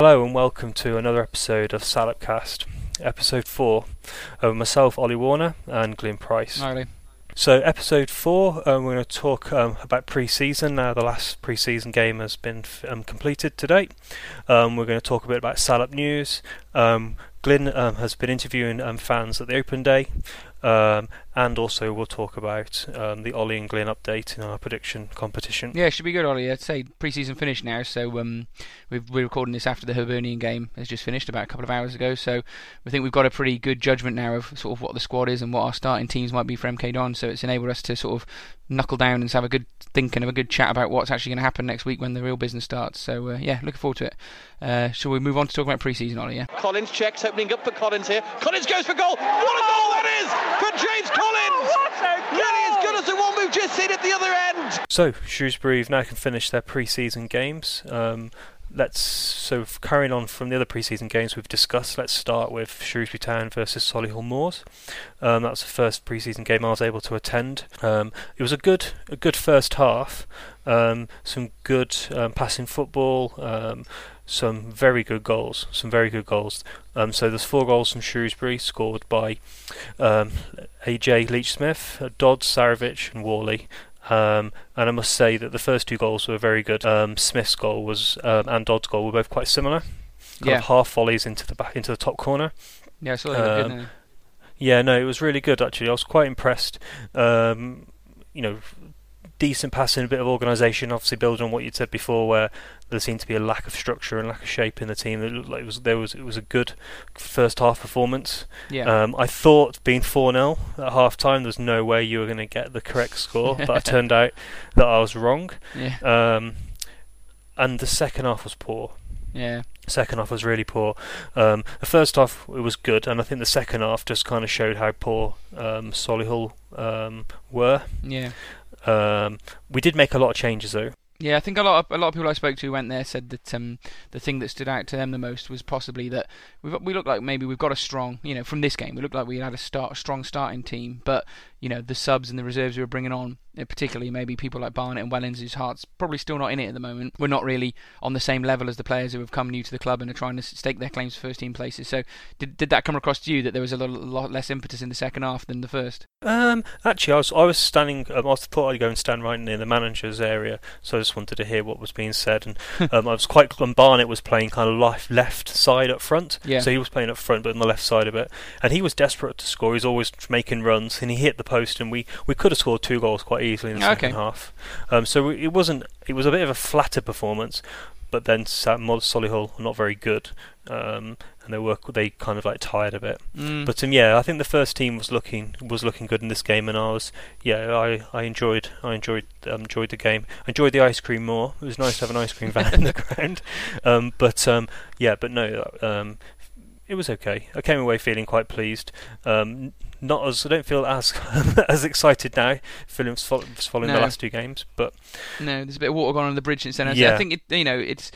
Hello and welcome to another episode of Salopcast, episode 4, of myself, Ollie Warner, and Glyn Price. Hi, Ollie. So, episode 4, um, we're going to talk um, about pre season. Now, the last pre season game has been um, completed to date. Um, we're going to talk a bit about Salop news. Um, Glyn um, has been interviewing fans at the open day. Um, and also we'll talk about um, the Ollie and Glyn update in our prediction competition. Yeah, it should be good, Ollie. I'd say pre-season finished now, so um, we are recording this after the Hibernian game has just finished about a couple of hours ago. So we think we've got a pretty good judgment now of sort of what the squad is and what our starting teams might be for MK Don. So it's enabled us to sort of knuckle down and have a good think and have a good chat about what's actually going to happen next week when the real business starts. So uh, yeah, looking forward to it. Uh, shall we move on to talk about pre-season, Ollie? Yeah. Collins checks, opening up for Collins here. Collins goes for goal. What a goal that is! for James Collins. Nearly as good as the one we've just seen at the other end. So Shrewsbury now can finish their pre-season games. Um, let's so carrying on from the other pre-season games we've discussed. Let's start with Shrewsbury Town versus Solihull Moors. Um, that was the first pre-season game I was able to attend. Um, it was a good a good first half. Um, some good um, passing football. Some very good goals. Some very good goals. Um, so there's four goals from Shrewsbury scored by um, AJ Leitch-Smith, uh, Dodds, Sarovic, and Whalley. Um, and I must say that the first two goals were very good. Um, Smith's goal was um, and Dodds' goal were both quite similar. Kind yeah. of half volleys into the back into the top corner. Yeah, I saw that. Um, yeah, no, it was really good actually. I was quite impressed. Um, you know, decent passing, a bit of organisation. Obviously, building on what you'd said before, where there seemed to be a lack of structure and lack of shape in the team. It looked like it was there was it was a good first half performance. Yeah. Um, I thought being four 0 at half time, there's no way you were going to get the correct score, but it turned out that I was wrong. Yeah. Um, and the second half was poor. Yeah. Second half was really poor. Um, the first half it was good, and I think the second half just kind of showed how poor um, Solihull um, were. Yeah. Um, we did make a lot of changes though. Yeah, I think a lot of a lot of people I spoke to who went there said that um, the thing that stood out to them the most was possibly that we we look like maybe we've got a strong, you know, from this game we looked like we had a start a strong starting team, but you know the subs and the reserves we were bringing on particularly maybe people like Barnett and Wellens, whose heart's probably still not in it at the moment. We're not really on the same level as the players who have come new to the club and are trying to stake their claims for first team places. So, did did that come across to you that there was a lot, lot less impetus in the second half than the first? Um, actually, I was I was standing. Um, I thought I'd go and stand right near the manager's area, so I just wanted to hear what was being said. And um, I was quite. And Barnett was playing kind of left left side up front, yeah. so he was playing up front, but on the left side of it, and he was desperate to score. He's always making runs, and he hit the post, and we we could have scored two goals quite easily in the okay. second half. Um, so it wasn't. It was a bit of a flatter performance, but then Mod Solihull not very good, um, and they were they kind of like tired a bit. Mm. But um, yeah, I think the first team was looking was looking good in this game, and I was yeah I, I enjoyed I enjoyed um, enjoyed the game. I enjoyed the ice cream more. It was nice to have an ice cream van in the ground. Um, but um, yeah, but no, um, it was okay. I came away feeling quite pleased. Um, not as I don't feel as as excited now, following, following no. the last two games. But no, there's a bit of water gone under the bridge since then. Yeah. I think it, you know it's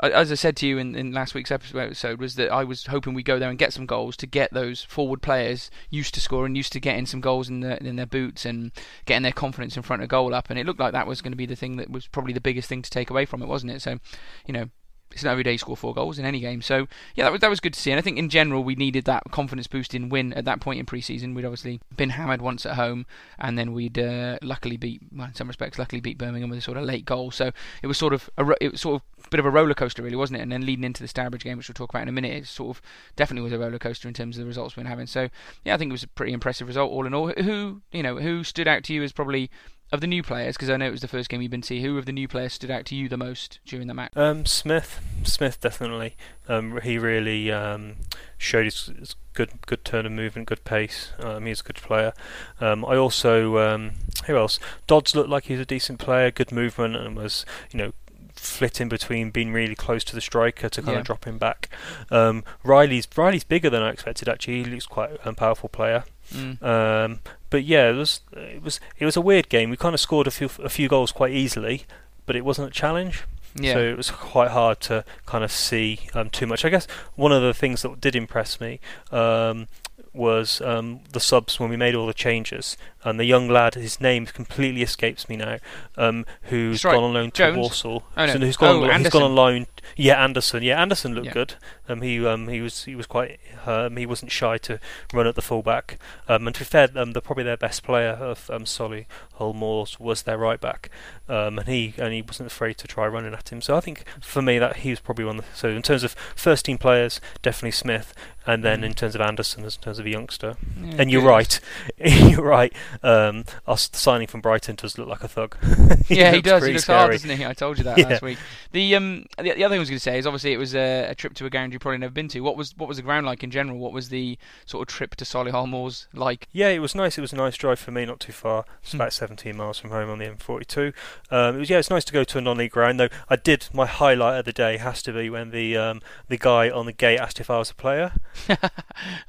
as I said to you in, in last week's episode, was that I was hoping we go there and get some goals to get those forward players used to scoring, used to getting some goals in their in their boots and getting their confidence in front of goal up. And it looked like that was going to be the thing that was probably the biggest thing to take away from it, wasn't it? So, you know, it's not every day you score four goals in any game. So yeah, that was that was good to see. And I think in general we needed that confidence boosting win at that point in pre-season. We'd obviously been hammered once at home, and then we'd uh, luckily beat, well, in some respects, luckily beat Birmingham with a sort of late goal. So it was sort of a, it was sort of a bit of a roller coaster, really, wasn't it? And then leading into the Stourbridge game, which we'll talk about in a minute, it sort of definitely was a roller coaster in terms of the results we've been having. So yeah, I think it was a pretty impressive result all in all. Who you know who stood out to you as probably of the new players, because I know it was the first game you've been to, who of the new players stood out to you the most during the match? Um, Smith, Smith definitely. Um, he really um, showed his, his, good good turn of movement, good pace. Um, he's a good player. Um, I also um, who else? Dodds looked like he's a decent player, good movement, and was you know flitting between being really close to the striker to kind Yeah. of drop him back. Um, Riley's Riley's bigger than I expected. Actually, he looks quite a powerful player. Mm. Um, but yeah, it was it was it was a weird game. We kind of scored a few a few goals quite easily, but it wasn't a challenge. Yeah. So it was quite hard to kind of see um, too much. I guess one of the things that did impress me um, was um, the subs when we made all the changes. And the young lad, his name completely escapes me now, um, who's right. gone on loan to Jones? Warsaw. Oh, no. So who's gone, Oh, on, he's Anderson. gone on loan. Yeah, Anderson. Yeah, Anderson looked Yeah. good. Um, he um, he was he was quite um, he wasn't shy to run at the fullback. Um, and to be fair, um, the, probably their best player of um, Solly Hull was their right back, um, and he and he wasn't afraid to try running at him. So I think for me that he was probably one. Of the, so in terms of first team players, definitely Smith, and then Mm. in terms of Anderson, in terms of a youngster. Yeah, And you're good. right, you're right. Um, us signing from Brighton does look like a thug. yeah, he does. He looks scary. hard, doesn't he? I told you that Yeah. last week. The um, the, the other thing I was going to say is obviously it was a, a trip to a ground you probably never been to. What was what was the ground like in general? What was the sort of trip to Solihull Moors like? Yeah, it was nice. It was a nice drive for me, not too far. It's Hmm. about 17 miles from home on the M42. Um, it was yeah, it's nice to go to a non-league ground though. I did my highlight of the day has to be when the um, the guy on the gate asked if I was a player.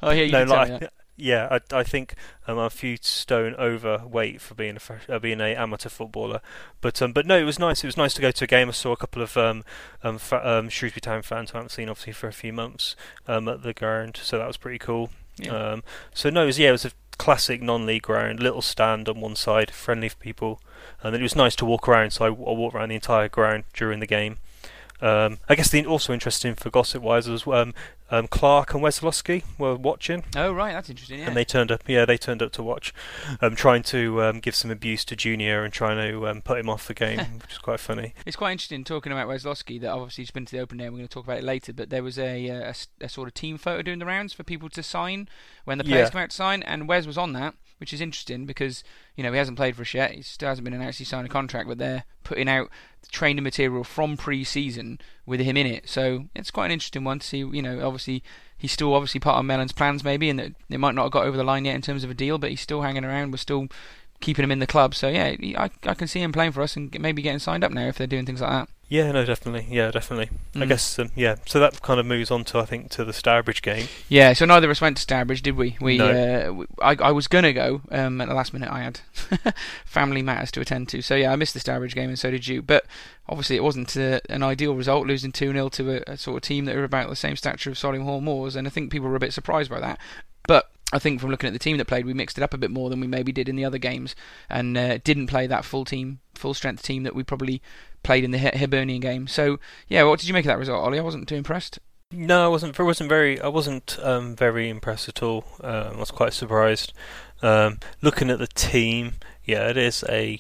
oh yeah, you no, did tell me like, that. Yeah, I, I think um, I'm a few stone overweight for being a fresh, uh, being a amateur footballer, but um, but no, it was nice. It was nice to go to a game. I saw a couple of um, um, fa- um, Shrewsbury Town fans who I haven't seen obviously for a few months um, at the ground, so that was pretty cool. Yeah. Um, so no, it was, yeah, it was a classic non-league ground, little stand on one side, friendly for people, and it was nice to walk around. So I, I walked around the entire ground during the game. Um, I guess the also interesting for gossip wise was um, um, Clark and Wesolowski were watching, Oh right, that's interesting. Yeah. and they turned up. Yeah, they turned up to watch, um, trying to um, give some abuse to Junior and trying to um, put him off the game, which is quite funny. It's quite interesting talking about Wesolowski that obviously he's been to the open day and we're going to talk about it later, but there was a, uh, a a sort of team photo doing the rounds for people to sign when the players Yeah. come out to sign, and Wes was on that, which is interesting because, you know, he hasn't played for us yet, he still hasn't been announced. He's signed a contract, but they're putting out training material from pre-season with him in it, so it's quite an interesting one to see, you know, obviously he's still obviously part of Mellon's plans maybe, and that they might not have got over the line yet in terms of a deal, but he's still hanging around, we're still keeping him in the club, so yeah, I, I can see him playing for us and maybe getting signed up now if they're doing things like that. Yeah, no, definitely. Yeah, definitely. I Mm. guess um, yeah. So that kind of moves on to I think to the Stourbridge game. Yeah, so neither of us went to Stourbridge, did we? We, No. uh, w- I, I was gonna go. Um, at the last minute, I had family matters to attend to. So yeah, I missed the Stourbridge game, and so did you. But obviously, it wasn't uh, an ideal result, losing two 0 to a, a sort of team that are about the same stature of Solihull Moors, and I think people were a bit surprised by that. But I think from looking at the team that played, we mixed it up a bit more than we maybe did in the other games, and uh, didn't play that full team, full strength team that we probably played in the Hibernian game. So yeah, what did you make of that result, Ollie? I wasn't too impressed. No, I wasn't. I wasn't very. I wasn't um, very impressed at all. Um, I was quite surprised. Um, looking at the team, yeah, it is a.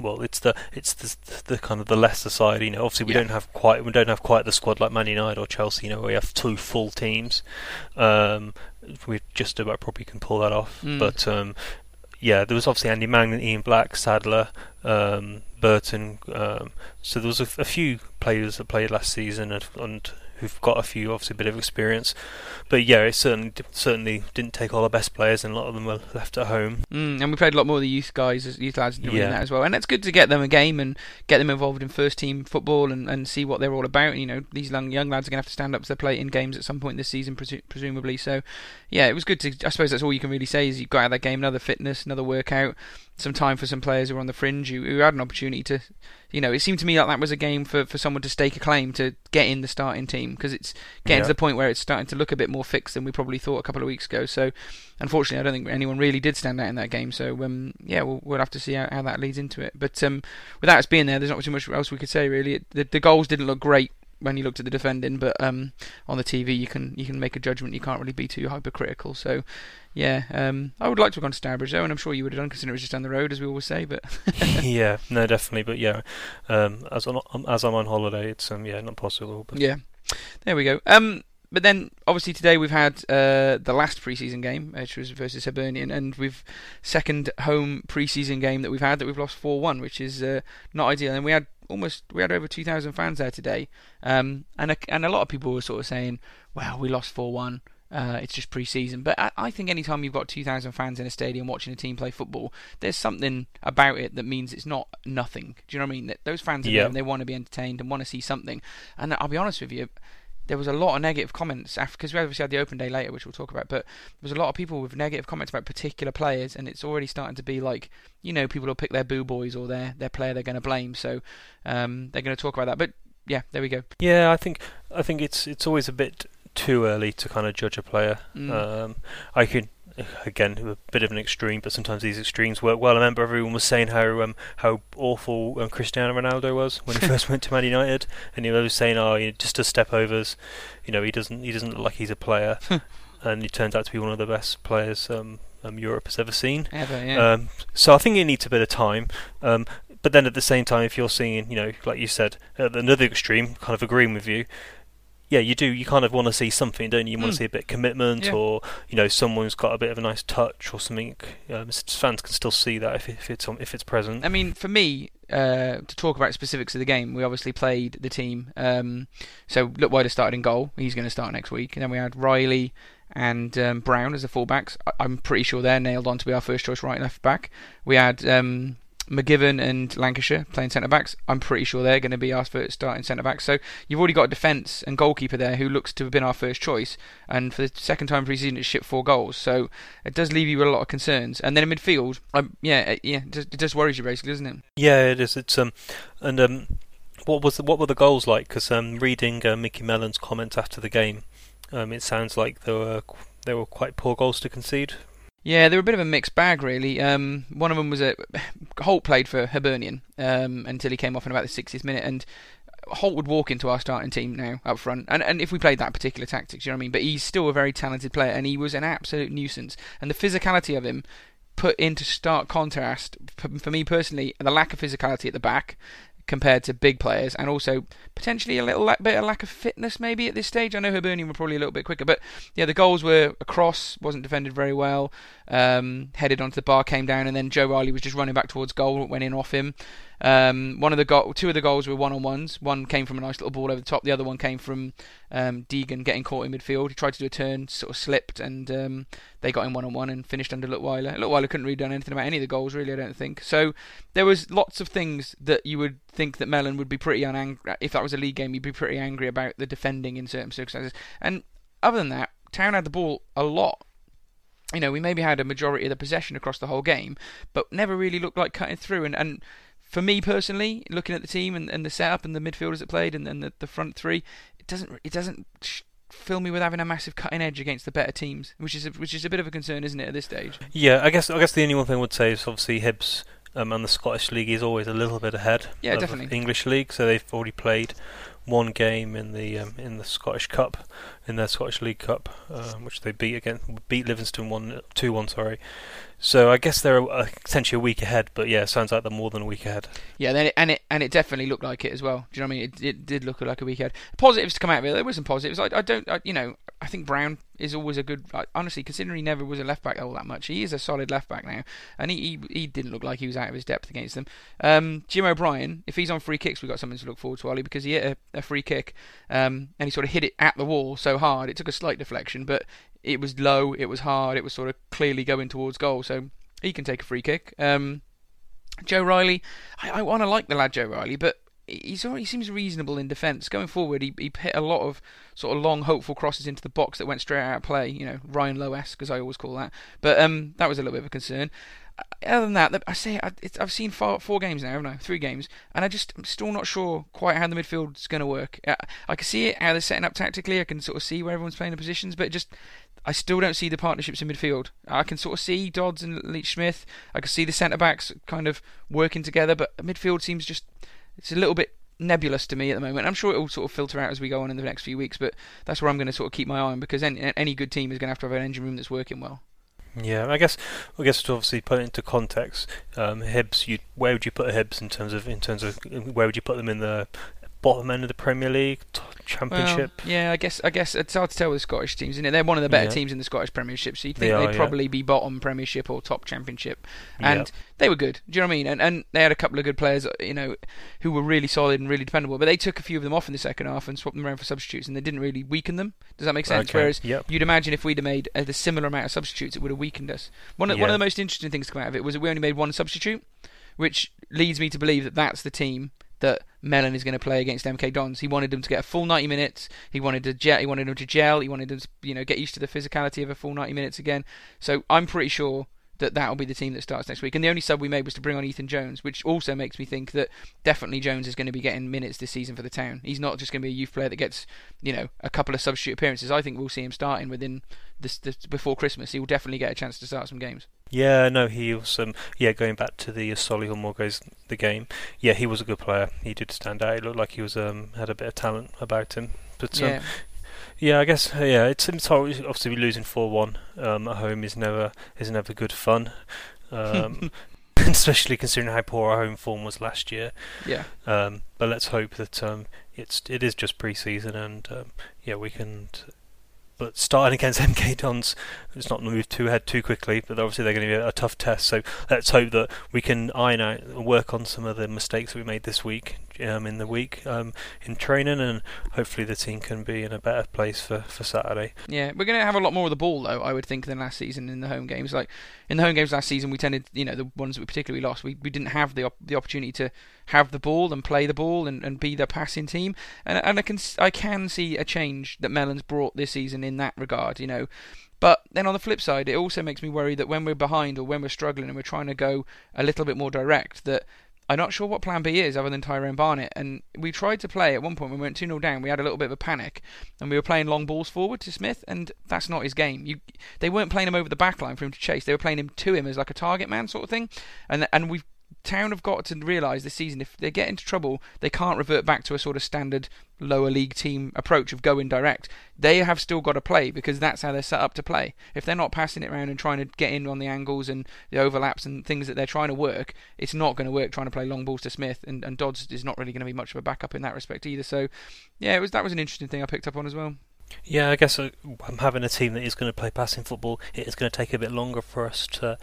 Well, it's the it's the, the kind of the lesser side. You know, obviously we Yeah. don't have quite we don't have quite the squad like Man United or Chelsea. You know, we have two full teams. Um, we just about probably can pull that off. Mm. But um, yeah, there was obviously Andy Mangan, Ian Black, Sadler, um, Burton. Um, so there was a, a few players that played last season and, and who've got a few obviously a bit of experience. But yeah, it certainly certainly didn't take all our best players, and a lot of them were left at home. Mm, and we played a lot more of the youth guys, as youth lads, doing Yeah. that as well. And it's good to get them a game and get them involved in first team football and, and see what they're all about. You know, these young, young lads are going to have to stand up to their plate in games at some point this season, presu- presumably. So, yeah, it was good to. I suppose that's all you can really say is you got out of that game, another fitness, another workout, some time for some players who were on the fringe who, who had an opportunity to. You know, it seemed to me like that was a game for, for someone to stake a claim to get in the starting team because it's getting Yeah. to the point where it's starting to look a bit more fixed than we probably thought a couple of weeks ago. So, unfortunately, I don't think anyone really did stand out in that game. So, um, yeah, we'll, we'll have to see how, how that leads into it. But um, without us being there, there's not too much else we could say really. It, the, the goals didn't look great when you looked at the defending, but um, on the TV you can you can make a judgment. You can't really be too hypercritical. So, yeah, um, I would like to have gone to Stourbridge though, and I'm sure you would have done considering it was just down the road, as we always say. But yeah, no, definitely. But yeah, um, as on, as I'm on holiday, it's um, yeah, not possible. But Yeah, there we go. Um, but then obviously today we've had uh, the last preseason game, which was versus Hibernian, and we've second home preseason game that we've had that we've lost four one, which is uh, not ideal. And we had almost we had over two thousand fans there today, um, and a, and a lot of people were sort of saying, "Well, we lost four one." Uh, it's just pre-season, but I, I think anytime you've got 2,000 fans in a stadium watching a team play football, there's something about it that means it's not nothing. Do you know what I mean? That those fans Yeah. there and they want to be entertained and want to see something. And I'll be honest with you, there was a lot of negative comments after because we obviously had the open day later, which we'll talk about. But there was a lot of people with negative comments about particular players, and it's already starting to be like you know people will pick their boo boys or their their player they're going to blame. So um, they're going to talk about that. But yeah, there we go. Yeah, I think I think it's it's always a bit too early to kind of judge a player. Mm. Um, I could again a bit of an extreme, but sometimes these extremes work well. I remember everyone was saying how um, how awful um, Cristiano Ronaldo was when he first went to Man United, and he was saying, "Oh, you know, just does step overs. You know, he doesn't he doesn't look like he's a player." and he turns out to be one of the best players um, um, Europe has ever seen. Ever, yeah. Um, so I think it needs a bit of time. Um, but then at the same time, if you're seeing, you know, like you said, at another extreme, kind of agreeing with you, yeah, you do. You kind of want to see something, don't you? You want Mm. to see a bit of commitment, Yeah. or you know, someone's got a bit of a nice touch or something. Um, fans can still see that if, if it's on, if it's present. I mean, for me, uh, to talk about specifics of the game, we obviously played the team. Um, so Leutwiler started in goal. He's going to start next week. And then we had Riley and um, Brown as the fullbacks. I- I'm pretty sure they're nailed on to be our first choice right and left back. We had um, McGivern and Lancashire playing centre backs. I'm pretty sure they're going to be our first starting centre backs. So you've already got a defence and goalkeeper there who looks to have been our first choice. And for the second time pre-season, it's shipped four goals. So it does leave you with a lot of concerns. And then in midfield, um, yeah, it, yeah, it just, it just worries you basically, doesn't it? Yeah, it is. It's um, and um, what was the, what were the goals like? Because um, reading uh, Micky Mellon's comments after the game, um, it sounds like there were there were quite poor goals to concede. Yeah, they were a bit of a mixed bag, really. Um, one of them was a Holt played for Hibernian um, until he came off in about the 60th minute, and Holt would walk into our starting team now up front, and and if we played that particular tactics, you know what I mean. But he's still a very talented player, and he was an absolute nuisance, and the physicality of him put into stark contrast for me personally the lack of physicality at the back compared to big players, and also potentially a little bit of lack of fitness maybe at this stage. I know Hibernian were probably a little bit quicker, but yeah, the goals were across, wasn't defended very well, um, headed onto the bar, came down, and then Joe Riley was just running back towards goal, went in off him. Um, one of the go- two of the goals were one on ones. One came from a nice little ball over the top. The other one came from um, Deegan getting caught in midfield. He tried to do a turn, sort of slipped, and um, they got him one on one and finished under Leutwiler. Leutwiler couldn't really done anything about any of the goals, really. I don't think. So there was lots of things that you would think that Mellon would be pretty unangry if that was a league game. He'd be pretty angry about the defending in certain circumstances. And other than that, Town had the ball a lot. You know, we maybe had a majority of the possession across the whole game, but never really looked like cutting through. And, and for me personally, looking at the team and, and the setup and the midfielders that played and, and the, the front three, it doesn't it doesn't fill me with having a massive cutting edge against the better teams, which is a, which is a bit of a concern, isn't it, at this stage? Yeah, I guess I guess the only one thing I would say is obviously Hibs um, and the Scottish League is always a little bit ahead Yeah, of definitely. the English League, so they've already played one game in the um, in the Scottish Cup, in their Scottish League Cup, um, which they beat again beat Livingston one two one sorry. So I guess they're uh, essentially a week ahead, but yeah, it sounds like they're more than a week ahead. Yeah, then it, and it and it definitely looked like it as well. Do you know what I mean? It, it did look like a week ahead. Positives to come out of it. There were some positives. I, I don't, I, you know, I think Brown is always a good. Honestly, considering he never was a left back all that much, he is a solid left back now, and he, he he didn't look like he was out of his depth against them. Um, Jim O'Brien, if he's on free kicks, we've got something to look forward to, Ollie, because he hit a, a free kick, um, and he sort of hit it at the wall so hard it took a slight deflection, but it was low, it was hard, it was sort of clearly going towards goal. So he can take a free kick. Um, Joe Riley, I, I want to like the lad Joe Riley, but he's he seems reasonable in defence. Going forward, he, he hit a lot of sort of long, hopeful crosses into the box that went straight out of play. You know, Ryan Lowe-esque, as I always call that. But um, that was a little bit of a concern. Uh, Other than that, I say I, I've seen four, four games now, haven't I? Three games, and I just I'm still not sure quite how the midfield's going to work. I, I can see it how they're setting up tactically. I can sort of see where everyone's playing the positions, but just I still don't see the partnerships in midfield. I can sort of see Dodds and Leitch-Smith. I can see the centre backs kind of working together, but midfield seems just it's a little bit nebulous to me at the moment. I'm sure it will sort of filter out as we go on in the next few weeks, but that's where I'm going to sort of keep my eye on because any, any good team is going to have to have an engine room that's working well. Yeah, I guess I guess to obviously put it into context, um, Hibs. Where would you put Hibs in terms of in terms of where would you put them in the bottom end of the Premier League, t- Championship? Well, yeah, I guess I guess it's hard to tell with the Scottish teams, isn't it? They're one of the better Yeah. teams in the Scottish Premiership, so you They think they'd yeah. probably be bottom Premiership or top Championship. Yeah. And they were good. Do you know what I mean? And and they had a couple of good players, you know, who were really solid and really dependable. But they took a few of them off in the second half and swapped them around for substitutes, and they didn't really weaken them. Does that make sense? Okay, Whereas yep. you'd imagine if we'd have made a, similar amount of substitutes, it would have weakened us. One of, one of the most interesting things to come out of it was that we only made one substitute, which leads me to believe that that's the team that Mellon is going to play against MK Dons. He wanted them to get a full 90 minutes. He wanted to jet. He wanted them to gel. He wanted them to you know get used to the physicality of a full 90 minutes again. So I'm pretty sure that that'll be the team that starts next week. And the only sub we made was to bring on Ethan Jones, which also makes me think that definitely Jones is going to be getting minutes this season for the town. He's not just going to be a youth player that gets, you know, a couple of substitute appearances. I think we'll see him starting within this, this before Christmas. He will definitely get a chance to start some games. Yeah, no, he was. Um, yeah, going back to the uh, Solihull Moors the game. Yeah, he was a good player. He did stand out. It looked like he was um, had a bit of talent about him. But um, Yeah. Yeah, I guess uh, yeah. It's, hard- obviously losing four one um, at home is never is never good fun, um, especially considering how poor our home form was last year. Yeah. Um, but let's hope that um, it's it is just pre-season and um, yeah we can. T- but starting against MK Dons, it's not move too ahead too quickly. But obviously they're going to be a, a tough test. So let's hope that we can iron out, and work on some of the mistakes that we made this week um, in the week um, in training, and hopefully the team can be in a better place for, for Saturday. Yeah, we're going to have a lot more of the ball though. I would think than last season in the home games. Like in the home games last season, we tended, you know, the ones that we particularly lost, we, we didn't have the op- the opportunity to have the ball and play the ball and, and be the passing team. And and I can I can see a change that Mellon's brought this season in that regard. You know. But then on the flip side, it also makes me worry that when we're behind or when we're struggling and we're trying to go a little bit more direct, that I'm not sure what plan B is other than Tyrone Barnett. And we tried to play at one point when we went 2 0 down, we had a little bit of a panic and we were playing long balls forward to Smith, and that's not his game. You, They weren't playing him over the back line for him to chase, they were playing him to him as like a target man sort of thing. And, and we've Town have got to realise this season if they get into trouble, they can't revert back to a sort of standard lower league team approach of going direct. They have still got to play because that's how they're set up to play. If they're not passing it around and trying to get in on the angles and the overlaps and things that they're trying to work, it's not going to work trying to play long balls to Smith. And, and Dodds is not really going to be much of a backup in that respect either. So, yeah, it was that was an interesting thing I picked up on as well. Yeah, I guess uh, I'm having a team that is going to play passing football. It is going to take a bit longer for us to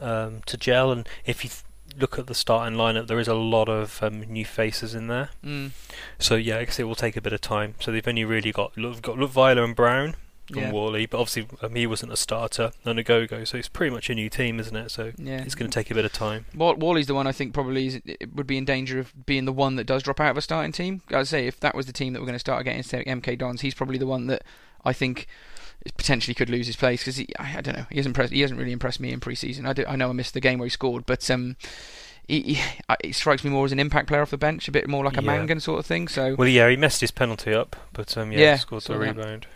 um, to gel. And if you th- look at the starting lineup, there is a lot of um, new faces in there. Mm. So yeah, I guess it will take a bit of time. So they've only really got look, got Leutwiler and Brown and Yeah. Whalley, but obviously um, he wasn't a starter and a go-go, so it's pretty much a new team, isn't it? So Yeah. it's going to take a bit of time. Wa- Whalley's the one I think probably is, would be in danger of being the one that does drop out of a starting team. I'd say if that was the team that we're going to start against MK Dons, he's probably the one that I think potentially could lose his place because I, I don't know he hasn't impressed, he hasn't really impressed me in pre-season. I, do, I know I missed the game where he scored, but um, he, he, I- he strikes me more as an impact player off the bench, a bit more like a Yeah. Mangan sort of thing. So Well, yeah, he messed his penalty up, but um, yeah, Yeah, scored that. rebound.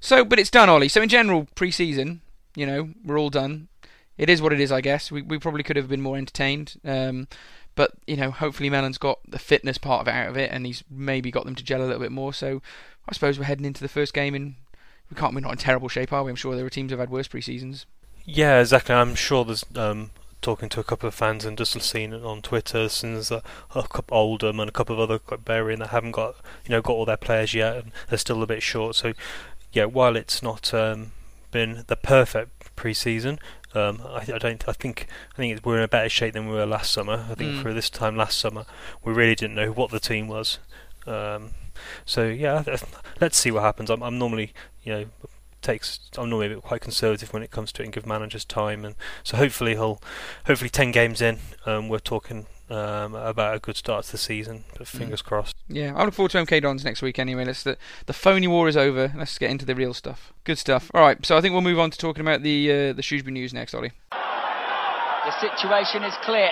So, but it's done, Ollie. So in general, pre-season, you know, we're all done. It is what it is, I guess. We we probably could have been more entertained. Um, but you know, hopefully Mellon's got the fitness part of it out of it, and he's maybe got them to gel a little bit more. So I suppose we're heading into the first game, and we can't. We're not in terrible shape, are we? I'm sure there are teams who've had worse pre-seasons. Yeah, exactly. I'm sure there's um, talking to a couple of fans and just seen it on Twitter since uh, a couple Oldham and a couple of other like that haven't got you know got all their players yet and they're still a bit short. So yeah, while it's not um, been the perfect pre-season. Um, I, I don't. I think. I think we're in a better shape than we were last summer. I think Mm. for this time last summer, we really didn't know what the team was. Um, so yeah, let's see what happens. I'm, I'm normally, you know, takes. I'm normally a bit quite conservative when it comes to it and give managers time, and so hopefully he'll, hopefully ten games in, um, we're talking um, about a good start to the season. But fingers crossed. Yeah, I look forward to MK Dons next week anyway. Let's the the phony war is over. Let's get into the real stuff. Good stuff. All right, so I think we'll move on to talking about the uh, the Shrewsbury news next, Ollie. The situation is clear.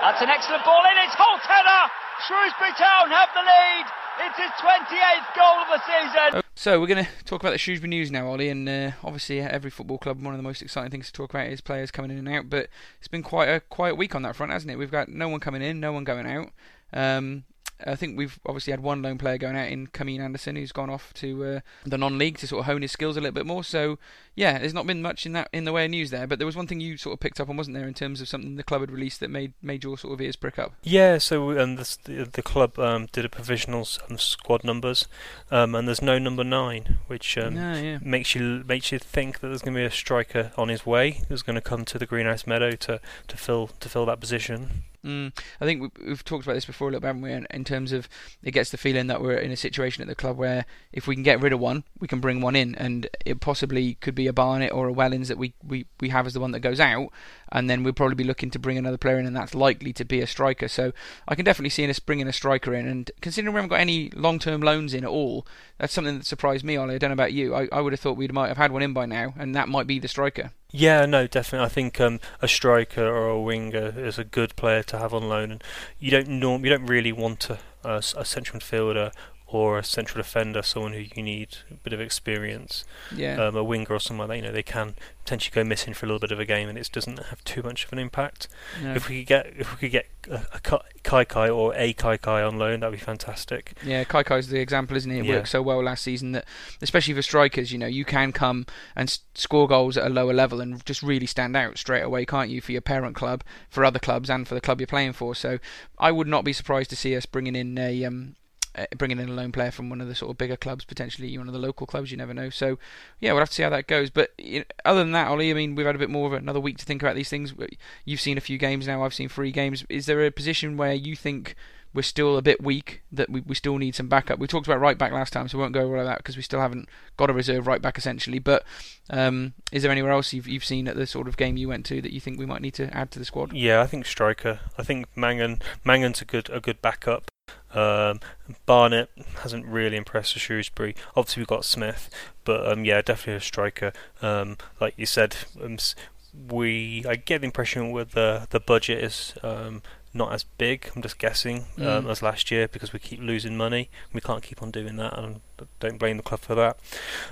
That's an excellent ball in. It's Holt header. Shrewsbury Town have the lead. It's his 28th goal of the season. So we're going to talk about the Shrewsbury news now, Ollie, and uh, obviously every football club, one of the most exciting things to talk about is players coming in and out. But it's been quite a quiet week on that front, hasn't it? We've got no one coming in, no one going out. Um, I think we've obviously had one lone player going out in Camille Anderson, who's gone off to uh, the non-league to sort of hone his skills a little bit more. So yeah, there's not been much in that in the way of news there. But there was one thing you sort of picked up on, wasn't there, in terms of something the club had released that made made your sort of ears prick up? Yeah, so and the the club um, did a provisional um, squad numbers, um, and there's no number nine, which um, yeah, yeah. makes you makes you think that there's going to be a striker on his way who's going to come to the Greenhous Meadow to, to fill to fill that position. Mm, I think we, we've talked about this before a little bit, haven't we? In, in terms of it gets the feeling that we're in a situation at the club where if we can get rid of one, we can bring one in, and it possibly could be a Barnett or a Wellens that we, we, we have as the one that goes out, and then we'll probably be looking to bring another player in, and that's likely to be a striker. So I can definitely see us bringing a striker in, and considering we haven't got any long-term loans in at all, that's something that surprised me, Ollie. I don't know about you. I, I would have thought we might have had one in by now, and that might be the striker. Yeah, no, definitely. I think um, a striker or a winger is a good player to have on loan, and you don't norm you don't really want a, a, a central midfielder or a central defender, someone who you need a bit of experience. Yeah. Um, a winger or someone like that, you know, they can potentially go missing for a little bit of a game, and it doesn't have too much of an impact. No. If we could get if we could get a, a Kaikai or a Kaikai on loan, that'd be fantastic. Yeah, Kaikai's the example, isn't he? It Yeah. worked so well last season that, especially for strikers, you know, you can come and score goals at a lower level and just really stand out straight away, can't you? For your parent club, for other clubs, and for the club you're playing for. So, I would not be surprised to see us bringing in a um, uh, bringing in a lone player from one of the sort of bigger clubs, potentially one of the local clubs. You never know. So, yeah, we'll have to see how that goes. But you know, other than that, Ollie, I mean, we've had a bit more of another week to think about these things. You've seen a few games now. I've seen three games. Is there a position where you think? we're still a bit weak, that we, we still need some backup. We talked about right back last time, so we won't go over that because we still haven't got a reserve right back essentially. But um, is there anywhere else you've, you've seen at the sort of game you went to that you think we might need to add to the squad? Yeah, I think striker. I think Mangan Mangan's a good a good backup. Um, Barnett hasn't really impressed with Shrewsbury. Obviously, we've got Smith, but um, yeah, definitely a striker. Um, like you said, um, we I get the impression with the the budget is um, not as big. I'm just guessing um, Mm. as last year because we keep losing money. We can't keep on doing that, and I don't blame the club for that.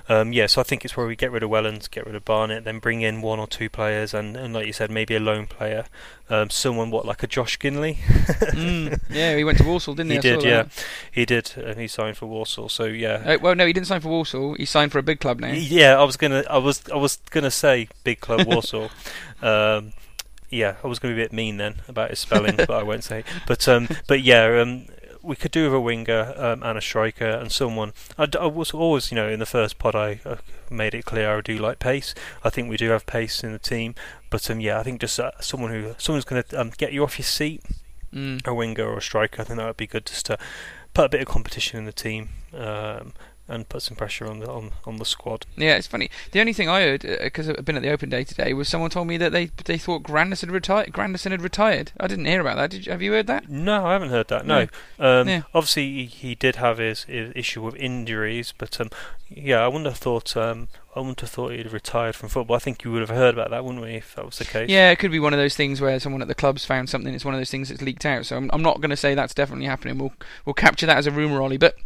Um, yeah, so I think it's where we get rid of Wellens, get rid of Barnett, then bring in one or two players, and, and like you said, maybe a lone player, um, someone what like a Josh Ginley. mm, yeah, he went to Walsall, didn't he? He I did, yeah. that. He did, and he signed for Warsaw. So yeah, Uh, well, no, he didn't sign for Walsall. He signed for a big club now. yeah. I was gonna, I was, I was gonna say big club Warsaw. Yeah, I was gonna be a bit mean then about his spelling, but I won't say. But um, but yeah, um, we could do with a winger um, and a striker and someone. I, d- I was always, you know, in the first pod, I uh, made it clear I do like pace. I think we do have pace in the team, but um, yeah, I think just uh, someone who, someone's gonna um, get you off your seat Mm. a winger or a striker. I think that would be good just to put a bit of competition in the team um, and put some pressure on the on, on the squad. Yeah, it's funny. The only thing I heard, because I've been at the open day today, was someone told me that they they thought Grandison had retired. Grandison had retired. I didn't hear about that. Did you, have you heard that? No, I haven't heard that. No, um, Yeah. obviously he, he did have his, his issue with injuries, but um, yeah, I wouldn't have thought um, I wouldn't have thought he'd retired from football. I think you would have heard about that, wouldn't we, if that was the case? Yeah, it could be one of those things where someone at the club's found something. It's one of those things that's leaked out. So I'm, I'm not going to say that's definitely happening. We'll we'll capture that as a rumor, Ollie. But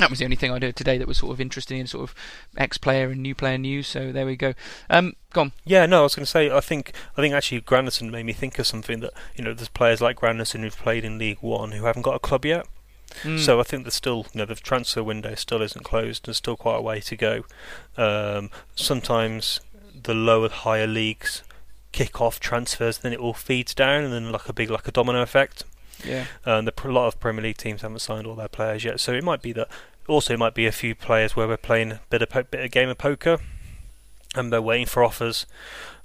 that was the only thing I did today that was sort of interesting in sort of ex-player and new player news. So there we go. Um, gone. Yeah, no, I was going to say, I think, I think actually Grandison made me think of something that you know, there's players like Grandison who've played in League One who haven't got a club yet. Mm. So I think there's still, you know, the transfer window still isn't closed. There's still quite a way to go. Um, sometimes the lower, higher leagues kick off transfers, then it all feeds down, and then like a big, like a domino effect. yeah. And the, a lot of Premier League teams haven't signed all their players yet, so it might be that. Also, it might be a few players where we're playing a bit of po- bit of game of poker, and they're waiting for offers.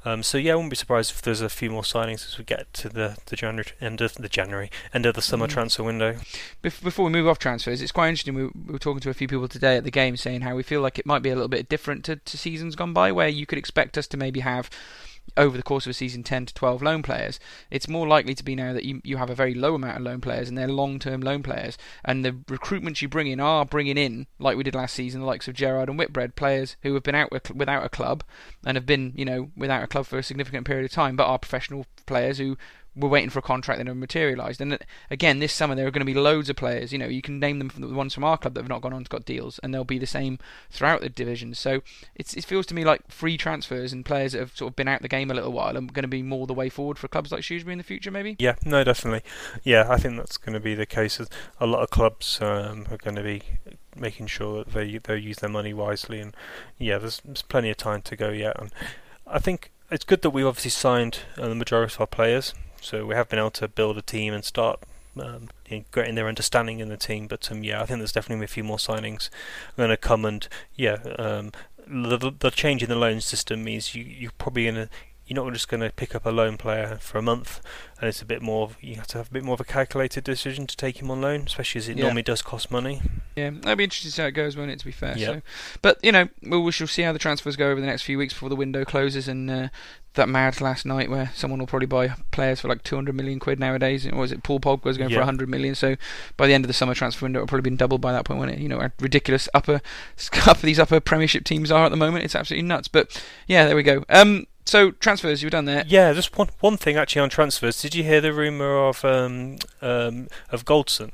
Um, so yeah, I wouldn't be surprised if there's a few more signings as we get to the the January end of the January end of the summer Mm. transfer window. Before we move off transfers, it's quite interesting. We, we were talking to a few people today at the game saying how we feel like it might be a little bit different to, to seasons gone by, where you could expect us to maybe have over the course of a season 10 to 12 loan players. It's more likely to be now that you, you have a very low amount of loan players and they're long term loan players. And the recruitments you bring in are bringing in, like we did last season, the likes of Gerrard and Whitbread, players who have been out with, without a club and have been, you know, without a club for a significant period of time, but are professional players who were waiting for a contract that never materialised. And uh, again, this summer there are going to be loads of players. You know, you can name them from the ones from our club that have not gone on to got deals, and they'll be the same throughout the divisions. So it feels to me like free transfers and players that have sort of been out the game a little while are going to be more the way forward for clubs like Shrewsbury in the future, maybe. Yeah, no, definitely. Yeah, I think that's going to be the case. A lot of clubs um, are going to be making sure that they they use their money wisely, and yeah, there's, there's plenty of time to go yet. And I think it's good that we've obviously signed uh, the majority of our players, so we have been able to build a team and start. Um, getting their understanding in the team, but um, yeah, I think there's definitely a few more signings going to come, and yeah, um, the, the change in the loan system means you you're probably going to you're not just going to pick up a loan player for a month, and it's a bit more. You have to have a bit more of a calculated decision to take him on loan, especially as it Yeah. normally does cost money. Yeah, that'd be interesting to see how it goes, won't it? To be fair, Yep. so, but you know, we, we shall see how the transfers go over the next few weeks before the window closes. And uh, that mad last night where someone will probably buy players for like 200 million quid nowadays. Or was it Paul Pogba's going for 100 million? So by the end of the summer transfer window, it'll probably been doubled by that point, won't it? You know, how ridiculous upper, up these upper Premiership teams are at the moment. It's absolutely nuts. But yeah, there we go. Um, so transfers, you were done there. Yeah, just one one thing actually on transfers. Did you hear the rumor of um, um, of Goldson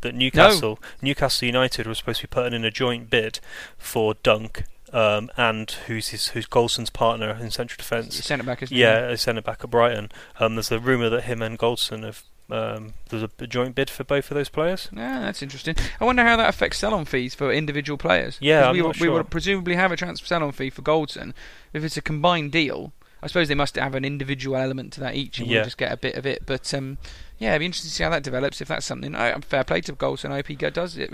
that Newcastle Newcastle United were supposed to be putting in a joint bid for Dunk um, and who's his who's Goldson's partner in central defence. Centre back? Yeah, a centre back at Brighton. Um, there's a rumor that him and Goldson have um, there's a, a joint bid for both of those players. Yeah, that's interesting. I wonder how that affects sell-on fees for individual players. Yeah, I'm we, not will- we sure. will presumably have a transfer sell-on fee for Goldson. If it's a combined deal, I suppose they must have an individual element to that each, and Yeah. we'll just get a bit of it. But um, yeah, it'd be interesting to see how that develops. If that's something, I, I'm fair play to Goldson. I hope he does it.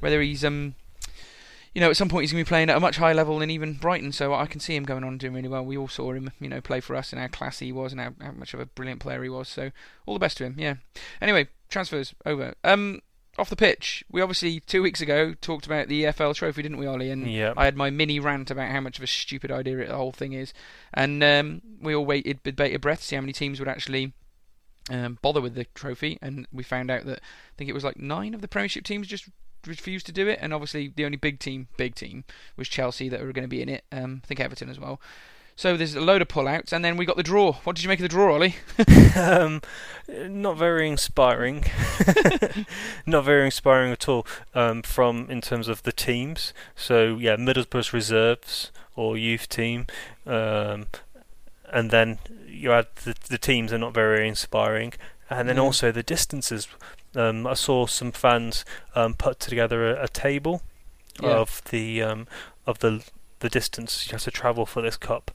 Whether he's um. You know, at some point he's going to be playing at a much higher level than even Brighton, so I can see him going on and doing really well. We all saw him, you know, play for us and how classy he was and how, how much of a brilliant player he was. So all the best to him. Yeah. Anyway, transfers over. Um, off the pitch, we obviously two weeks ago talked about the EFL trophy, didn't we, Ollie? And Yeah. I had my mini rant about how much of a stupid idea it, the whole thing is, and um, we all waited with bated breath to see how many teams would actually um, bother with the trophy, and we found out that I think it was like nine of the Premiership teams just refused to do it, and obviously the only big team, big team, was Chelsea that were going to be in it. Um, I think Everton as well. So there's a load of pullouts, and then we got the draw. What did you make of the draw, Ollie? um, not very inspiring. not very inspiring at all. Um, from in terms of the teams. So yeah, Middlesbrough's reserves or youth team, um, and then you add the, the teams are not very inspiring, and then No. also the distances. Um, I saw some fans um, put together a, a table Yeah. of the um, of the the distance you have to travel for this cup,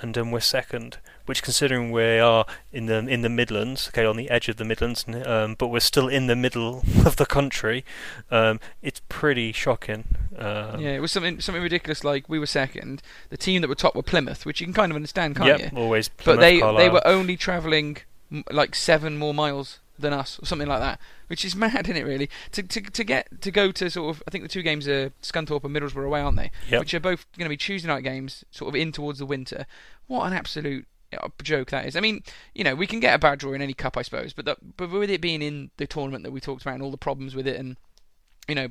and um, we're second. Which, considering we are in the in the Midlands, okay, on the edge of the Midlands, um, but we're still in the middle of the country, um, it's pretty shocking. Um, yeah, it was something something ridiculous. Like we were second, the team that were top were Plymouth, which you can kind of understand, can't yep, you? always. But Plymouth, they they Carlisle. were only travelling m- like seven more miles than us, or something like that, which is mad, isn't it? Really, to to to get to go to sort of, I think the two games are Scunthorpe and Middlesbrough away, aren't they? Yep. Which are both going to be Tuesday night games, sort of in towards the winter. What an absolute uh, joke that is. I mean, you know, we can get a bad draw in any cup, I suppose, but that, but with it being in the tournament that we talked about and all the problems with it and you know,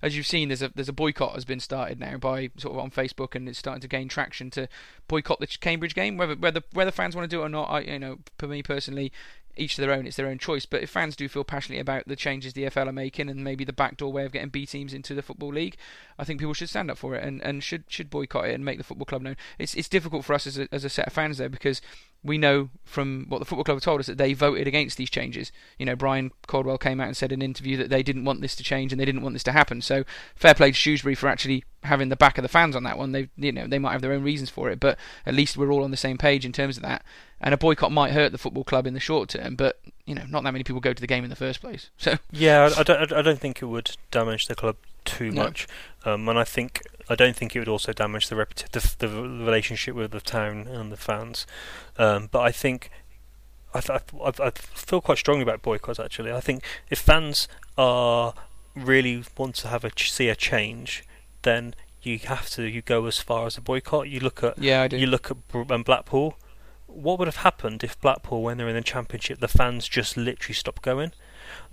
as you've seen, there's a there's a boycott has been started now by sort of on Facebook, and it's starting to gain traction to boycott the Cambridge game. Whether whether whether fans want to do it or not, I you know, for me personally, each to their own. It's their own choice. But if fans do feel passionately about the changes the FL are making and maybe the backdoor way of getting B teams into the football league, I think people should stand up for it and, and should should boycott it and make the football club known. It's it's difficult for us as a as a set of fans though because we know from what the football club have told us that they voted against these changes. You know, Brian Caldwell came out and said in an interview that they didn't want this to change and they didn't want this to happen. So fair play to Shrewsbury for actually having the back of the fans on that one. They you know they might have their own reasons for it, but at least we're all on the same page in terms of that. And a boycott might hurt the football club in the short term, but you know not that many people go to the game in the first place. So Yeah, I, I don't. I don't think it would damage the club too No. much, um, and I think I don't think it would also damage the reputa- the, the relationship with the town and the fans. Um, but I think I, th- I, I feel quite strongly about boycotts. Actually, I think if fans are really want to have a ch- see a change, then you have to you go as far as a boycott. You look at yeah, I do. you look at Br- Blackpool. What would have happened if Blackpool, when they're in the Championship, the fans just literally stopped going?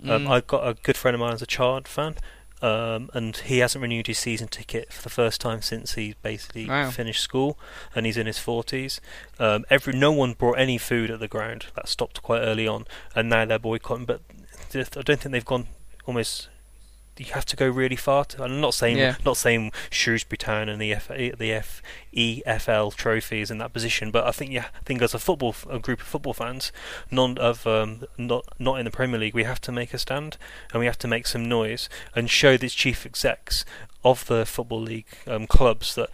Um, Mm. I've got a good friend of mine as a child fan, um, and he hasn't renewed his season ticket for the first time since he basically Wow. finished school, and he's in his forties. Um, every no one brought any food at the ground. That stopped quite early on, and now they're boycotting. But I don't think they've gone almost. You have to go really far. To, I'm not saying Yeah. not saying Shrewsbury Town and the F, the F, EFL trophies in that position, but I think yeah, I think as a football a group of football fans, none of um, not not in the Premier League, we have to make a stand and we have to make some noise and show these chief execs of the football league um, clubs that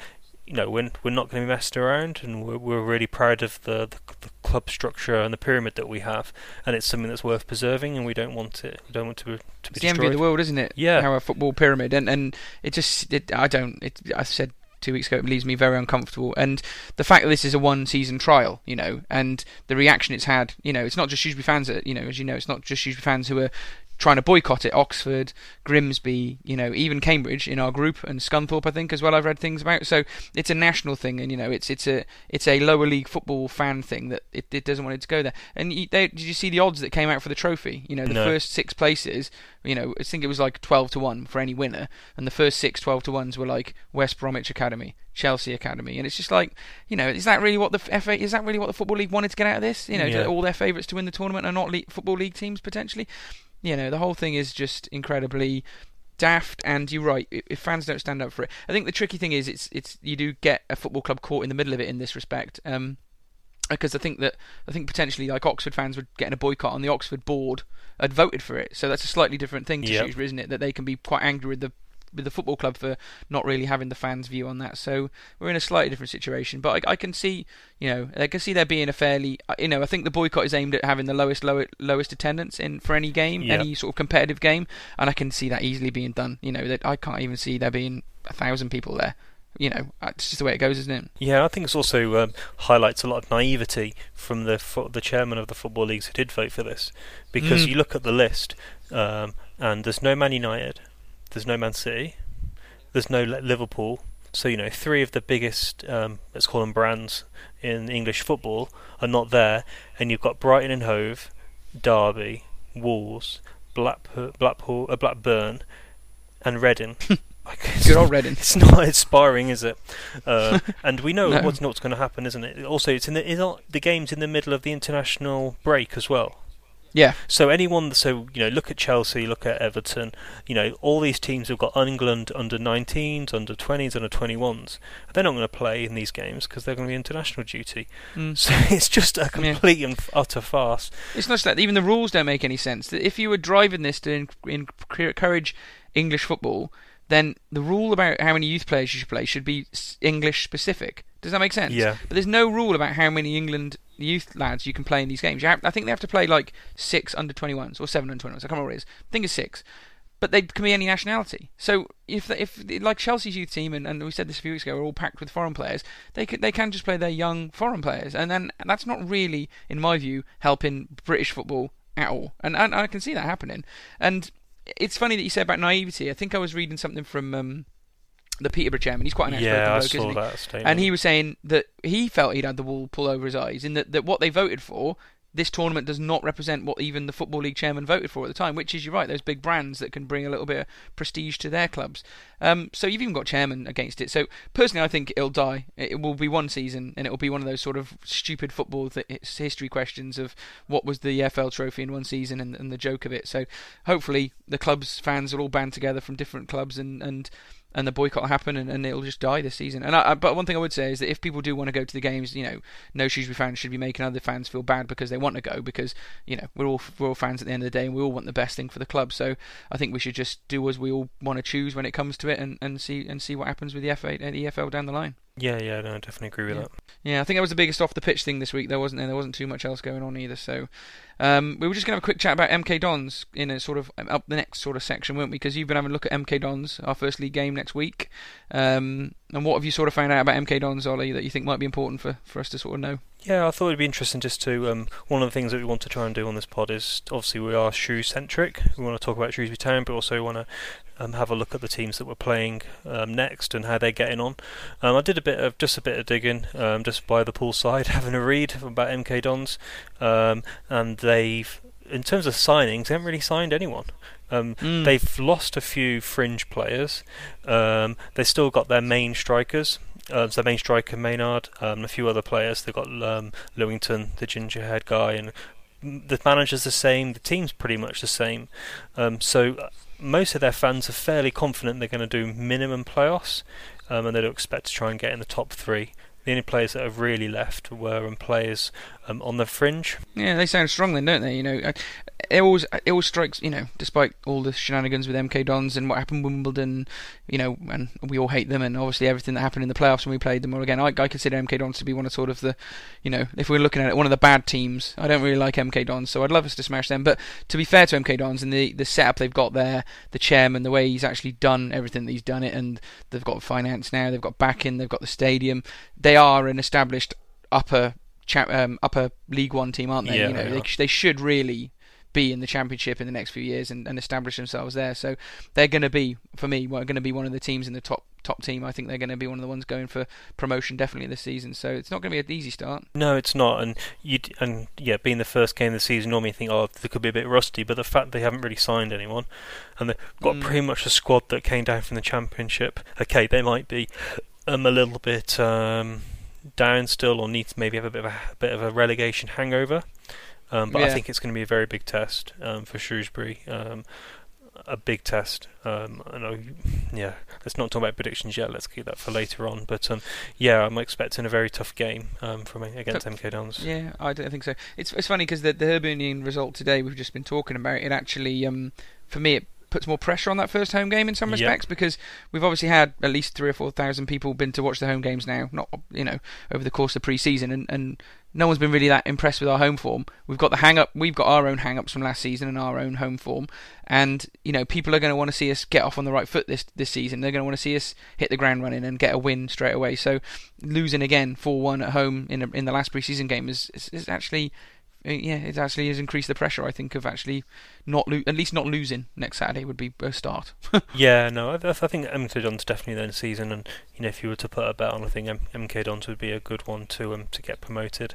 you know we're, we're not going to be messed around and we're, we're really proud of the, the the club structure and the pyramid that we have and it's something that's worth preserving and we don't want it we don't want to be, to be It's the envy of the world, isn't it? Yeah. How a football pyramid, and and it just, it, I don't. It, I've said two weeks ago, it leaves me very uncomfortable. And the fact that this is a one-season trial, you know, and the reaction it's had, you know, it's not just Shrewsbury fans that, you know, as you know, it's not just Shrewsbury fans who are trying to boycott it. Oxford, Grimsby, you know, even Cambridge in our group, and Scunthorpe, I think, as well. I've read things about. So it's a national thing, and you know, it's it's a it's a lower league football fan thing that it, it doesn't want it to go there. And you, they, did you see the odds that came out for the trophy? You know, the No. first six places. You know, I think it was like twelve to one for any winner, and the first six 12 to ones were like West Bromwich Academy, Chelsea Academy, and it's just like, you know, is that really what the FA? Is that really what the football league wanted to get out of this? You know, Yeah. all their favourites to win the tournament are not le- football league teams potentially you know the whole thing is just incredibly daft and you're right if fans don't stand up for it i think the tricky thing is it's it's you do get a football club caught in the middle of it in this respect um because I think that I think potentially like Oxford fans were getting a boycott on the Oxford board had voted for it, so that's a slightly different thing to Yep. Shrewsbury, isn't it? That they can be quite angry with the with the football club for not really having the fans' view on that. So we're in a slightly different situation. But I, I can see, you know, I can see there being a fairly, uh, you know, I think the boycott is aimed at having the lowest low, lowest attendance in for any game, Yeah. any sort of competitive game, and I can see that easily being done. You know, that I can't even see there being a thousand people there. You know, uh, it's just the way it goes, isn't it? Yeah, I think it's also um, highlights a lot of naivety from the fo- the chairman of the football leagues who did vote for this, because Mm. you look at the list, um, and there's no Man United, there's no Man City, there's no Liverpool. So you know, three of the biggest, um, let's call them brands in English football, are not there, and you've got Brighton and Hove, Derby, Wolves, Blackpool, Blackpool, uh, Blackburn, and Reading. It's Good old Reading. it's not inspiring, is it? Uh, and we know No. what's not going to happen, isn't it? Also, it's in the is not the game's in the middle of the international break as well. Yeah, So anyone, so you know, look at Chelsea, look at Everton. You know, all these teams have got England under 19s, under 20s, under 21s. They're not going to play in these games because they're going to be international duty. Mm. So it's just a Yeah. complete and utter farce. It's not just that even the rules don't make any sense. That If you were driving this to encourage English football, then the rule about how many youth players you should play should be English specific. Does that make sense? Yeah. But there's no rule about how many England youth lads you can play in these games. You have, I think they have to play like six under 21s or seven under 21s. I can't remember what it is. I think it's six. But they can be any nationality. So if if like Chelsea's youth team and, and we said this a few weeks ago, are all packed with foreign players, they could, they can just play their young foreign players, and then that's not really, in my view, helping British football at all. And, and I can see that happening. And it's funny that you said about naivety. I think I was reading something from um, the Peterborough chairman. He's quite an outspoken yeah, bloke, saw isn't he? that statement. And he was saying that he felt he'd had the wool pull over his eyes, in that, that what they voted for, this tournament does not represent what even the Football League chairman voted for at the time, which is, you're right, those big brands that can bring a little bit of prestige to their clubs. Um, so you've even got chairman against it. So personally, I think it'll die. It will be one season, and it will be one of those sort of stupid football th- history questions of what was the FL trophy in one season and, and the joke of it. So hopefully the clubs fans will all band together from different clubs and and and the boycott happen and, and it'll just die this season. And I, I, but one thing I would say is that if people do want to go to the games, you know, no Shrewsbury fans should be making other fans feel bad because they want to go because you know we're all we're all fans at the end of the day and we all want the best thing for the club. So I think we should just do as we all want to choose when it comes to it and, and see and see what happens with the FA and uh, the EFL down the line. Yeah, yeah, no, I definitely agree with Yeah. that. Yeah, I think that was the biggest off the pitch thing this week. There wasn't there. There wasn't too much else going on either. So um, we were just going to have a quick chat about MK Dons in a sort of um, up the next sort of section, weren't we? Because you've been having a look at MK Dons, our first league game next week. Um, and what have you sort of found out about MK Dons, Ollie, that you think might be important for, for us to sort of know? Yeah, I thought it'd be interesting just to. Um, one of the things that we want to try and do on this pod is obviously we are shoe centric. We want to talk about Shrewsbury Town, but also want to um, have a look at the teams that we're playing um, next and how they're getting on. Um, I did a bit of just a bit of digging, um, just by the poolside, having a read about MK Dons, um, and they've. In terms of signings, they haven't really signed anyone. Um, Mm. They've lost a few fringe players. Um, they've still got their main strikers. Uh, so their main striker Maynard, um, and a few other players. They've got um, Lewington, the ginger haired guy, and the manager's the same. The team's pretty much the same. Um, so most of their fans are fairly confident they're going to do minimum playoffs, um, and they don't expect to try and get in the top three the only players that have really left were um, players um, on the fringe. Yeah, they sound strong then, don't they? You know, it always it always strikes you know, despite all the shenanigans with MK Dons and what happened Wimbledon, you know, and we all hate them, and obviously everything that happened in the playoffs when we played them. Or again, I, I consider MK Dons to be one of sort of the, you know, if we're looking at it, one of the bad teams. I don't really like MK Dons, so I'd love us to smash them. But to be fair to MK Dons and the the setup they've got there, the chairman, the way he's actually done everything that he's done it, and they've got finance now, they've got backing, they've got the stadium. They are an established upper cha- um, upper League One team, aren't they? Yeah, you know, they they, they should really be in the championship in the next few years and, and establish themselves there. So they're going to be, for me, going to be one of the teams in the top top team. I think they're going to be one of the ones going for promotion definitely this season. So it's not going to be an easy start. No, it's not, and you and yeah, being the first game of the season, normally you think, oh, they could be a bit rusty, but the fact they haven't really signed anyone, and they've got Mm. pretty much a squad that came down from the championship. Okay, they might be um, a little bit um, down still, or need to maybe have a bit of a, a bit of a relegation hangover. Um, but I think it's going to be a very big test um, for Shrewsbury. Um, a big test. Um, I know, yeah. Let's not talk about predictions yet. Let's keep that for later on. But um, yeah, I'm expecting a very tough game um, from against MK Dons. Yeah, I don't think so. It's it's funny because the the Hibernian result today we've just been talking about it actually um for me it puts more pressure on that first home game in some Yep. respects because we've obviously had at least three or four thousand people been to watch the home games now, not you know over the course of pre-season, and, and no one's been really that impressed with our home form. We've got the hang up, we've got our own hang ups from last season and our own home form, and you know people are going to want to see us get off on the right foot this this season. They're going to want to see us hit the ground running and get a win straight away. So losing again four one at home in a, in the last pre-season game is, is, is actually yeah, it actually has increased the pressure. I think of actually not lo- at least not losing next Saturday would be a start. Yeah, no, I, I think MK Dons definitely their season, and you know if you were to put a bet on, I think M- MK Dons would be a good one to um to get promoted.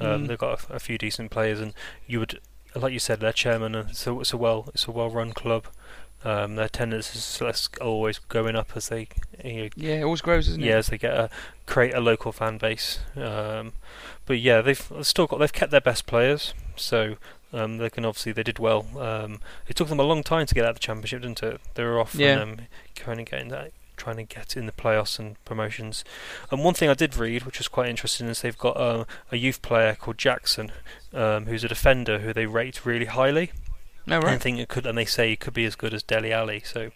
Um, Mm. They've got a, a few decent players, and you would, like you said, their chairman. And it's a, it's a well it's a well run club. Um, their attendance is less always going up as they you know, yeah, it always grows, isn't it? yeah, as they get a create a local fan base. Um, but yeah, they've still got they've kept their best players, so um, they can obviously they did well. Um, it took them a long time to get out of the championship, didn't it? They were off Yeah. and um, trying to get in that, trying to get in the playoffs and promotions. And one thing I did read, which was quite interesting, is they've got uh, a youth player called Jackson, um, who's a defender who they rate really highly. No And right. think it could, and they say it could be as good as Dele Alli. So,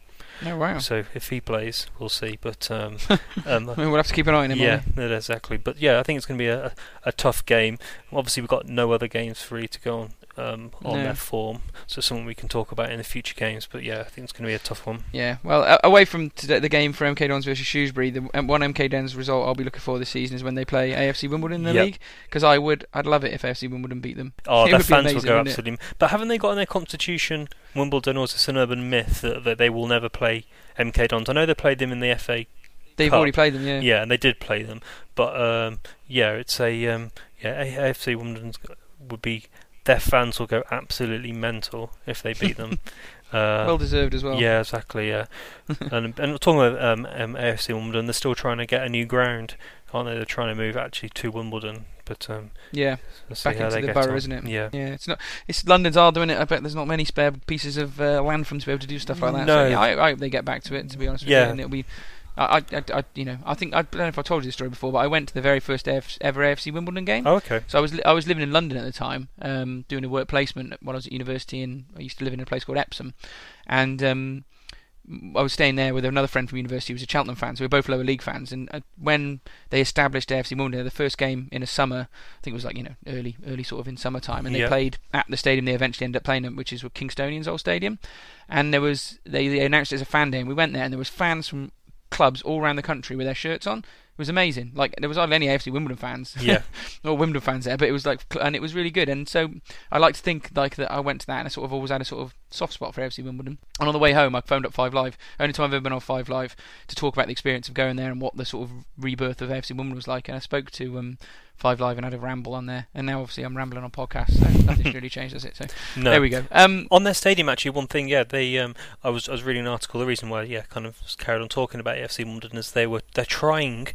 No wow. so if he plays, we'll see. But um, um, I mean, we'll have to keep an eye on him. yeah, exactly. But yeah, I think it's going to be a, a tough game. Obviously, we've got no other games free to go on um, on No. their form, so something we can talk about in the future games. But yeah, I think it's going to be a tough one. Yeah. Well, away from today, the game for MK Dons versus Shrewsbury, the um, one MK Dons result I'll be looking for this season is when they play AFC Wimbledon in the Yep. league. Because I would, I'd love it if AFC Wimbledon beat them. Oh, It their fans will amazing, go wouldn't it? absolutely. But haven't they got in their constitution Wimbledon, or is this an urban myth that, that they will never play MK Dons? I know they played them in the FA They've Cup. already played them. Yeah. Yeah, and they did play them, but um, yeah, it's a um, yeah AFC Wimbledon would be their fans will go absolutely mental if they beat them. uh, well deserved as well. yeah, exactly. Yeah, and and talking about um, um, AFC Wimbledon, they're still trying to get a new ground, aren't they? They're trying to move actually to Wimbledon, but um, Yeah. Back into the borough, on. isn't it? Yeah. Yeah. It's not. It's London's hard doing it. I bet there's not many spare pieces of uh, land for them to be able to do stuff like that. No. So, yeah, I, I hope they get back to it. To be honest with Yeah. you, and it'll be. I, I, I, you know, I think I don't know if I told you this story before, but I went to the very first AF, ever AFC Wimbledon game. Oh, okay. So I was li- I was living in London at the time, um, doing a work placement while I was at university, and I used to live in a place called Epsom, and um, I was staying there with another friend from university who was a Cheltenham fan, so we were both lower league fans. And uh, when they established AFC Wimbledon, the first game in a summer, I think it was like you know early early sort of in summertime, and they Yeah. played at the stadium they eventually ended up playing at, which is Kingstonian's old stadium. And there was they, they announced it as a fan day, and we went there, and there was fans from clubs all around the country with their shirts on. It was amazing. Like there was hardly any AFC Wimbledon fans. Yeah. or Wimbledon fans there, but it was like, and it was really good. And so I like to think like that. I went to that, and I sort of always had a sort of soft spot for FC Wimbledon. And on the way home, I phoned up Five Live. Only time I've ever been on Five Live to talk about the experience of going there and what the sort of rebirth of FC Wimbledon was like. And I spoke to um, Five Live and had a ramble on there. And now obviously I'm rambling on podcasts, so nothing's really changed, has it? So No. there we go. Um, On their stadium, actually, one thing, yeah, they. Um, I was I was reading an article. The reason why, yeah, kind of carried on talking about FC Wimbledon is they were they're trying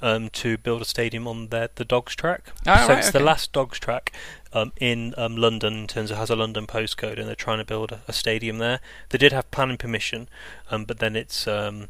um, to build a stadium on their the Dogs track. Ah, so right, it's okay. the last Dogs track um, in um, London in terms of has a London postcode, and they're trying to build a, a stadium there. They did have planning permission, um, but then it's um,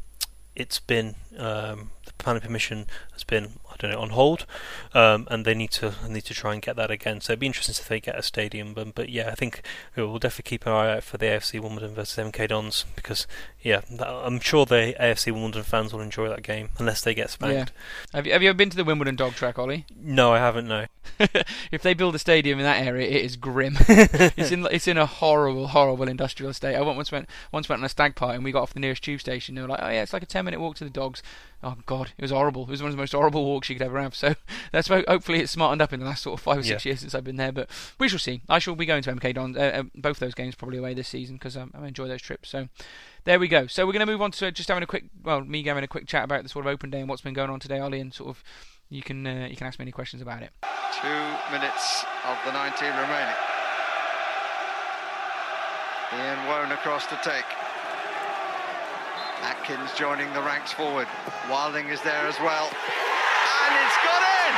it's been um, the planning permission has been I don't know on hold, um, and they need to need to try and get that again. So it'd be interesting if they get a stadium. But, but yeah, I think we'll definitely keep an eye out for the AFC Wimbledon versus MK Dons because yeah, that, I'm sure the AFC Wimbledon fans will enjoy that game unless they get spanked. Yeah. Have you, have you ever been to the Wimbledon dog track, Ollie? No, I haven't. No. if they build a stadium in that area, it is grim. it's in it's in a horrible, horrible industrial estate. I once went once went on a stag party and we got off the nearest tube station. They were like, "Oh yeah, it's like a ten minute walk to the dogs." Oh god, it was horrible. It was one of the most horrible walks you could ever have. So that's hopefully it's smartened up in the last sort of five or six yeah. years since I've been there. But we shall see. I shall be going to MK Don uh, uh, both those games probably away this season because um, I enjoy those trips. So there we go. So we're going to move on to just having a quick, well, me having a quick chat about the sort of open day and what's been going on today, Ollie, and sort of you can uh, you can ask me any questions about it. Two minutes of the 90 remaining. Ian Woan across to take. Atkins joining the ranks forward. Wilding is there as well. And it's got in!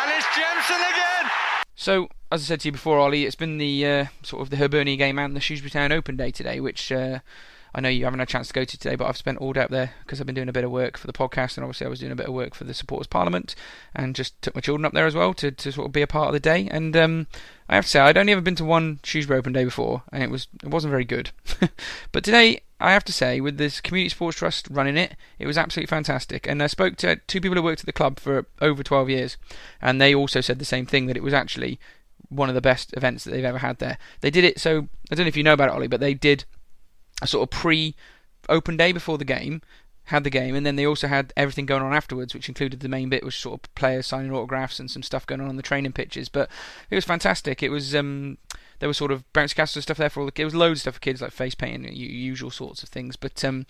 And it's Jemson again! So, as I said to you before, Ollie, it's been the uh, sort of the Hibernian game and the Shrewsbury Town Open Day today, which uh, I know you haven't had a chance to go to today, but I've spent all day up there because I've been doing a bit of work for the podcast, and obviously I was doing a bit of work for the Supporters Parliament, and just took my children up there as well to, to sort of be a part of the day. And um, I have to say, I'd only ever been to one Shrewsbury Open Day before, and it was it wasn't very good. but today, I have to say, with this Community Sports Trust running it, it was absolutely fantastic. And I spoke to two people who worked at the club for over 12 years, and they also said the same thing that it was actually one of the best events that they've ever had there. They did it so I don't know if you know about it, Ollie, but they did a sort of pre open day before the game, had the game, and then they also had everything going on afterwards, which included the main bit, was sort of players signing autographs and some stuff going on on the training pitches. But it was fantastic. It was um, there was sort of bounce castle and stuff there for all the. Kids. There was loads of stuff for kids like face painting, usual sorts of things. But um,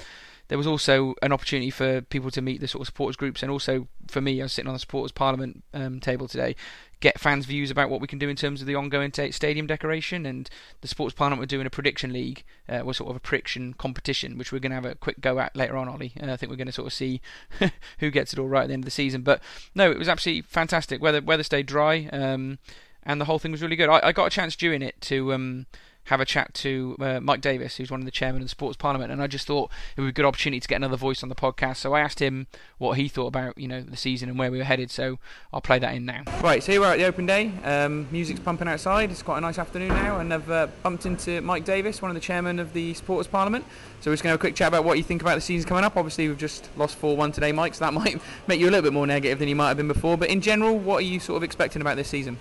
there was also an opportunity for people to meet the sort of supporters groups, and also for me, I was sitting on the supporters parliament um, table today, get fans' views about what we can do in terms of the ongoing t- stadium decoration. And the Supporters Parliament were doing a prediction league, uh, was sort of a prediction competition, which we're going to have a quick go at later on, Ollie. Uh, I think we're going to sort of see who gets it all right at the end of the season. But no, it was absolutely fantastic. Weather weather stayed dry, um, and the whole thing was really good. I, I got a chance during it to. Um, have a chat to uh, Mike Davis, who's one of the chairmen of the Supporters Parliament, and I just thought it would be a good opportunity to get another voice on the podcast. So I asked him what he thought about you know the season and where we were headed. So I'll play that in now. Right, so here we're at the open day. Um, music's pumping outside. It's quite a nice afternoon now, and I've uh, bumped into Mike Davis, one of the chairmen of the Supporters Parliament. So we're just going to have a quick chat about what you think about the season coming up. Obviously, we've just lost 4-1 today, Mike, so that might make you a little bit more negative than you might have been before. But in general, what are you sort of expecting about this season?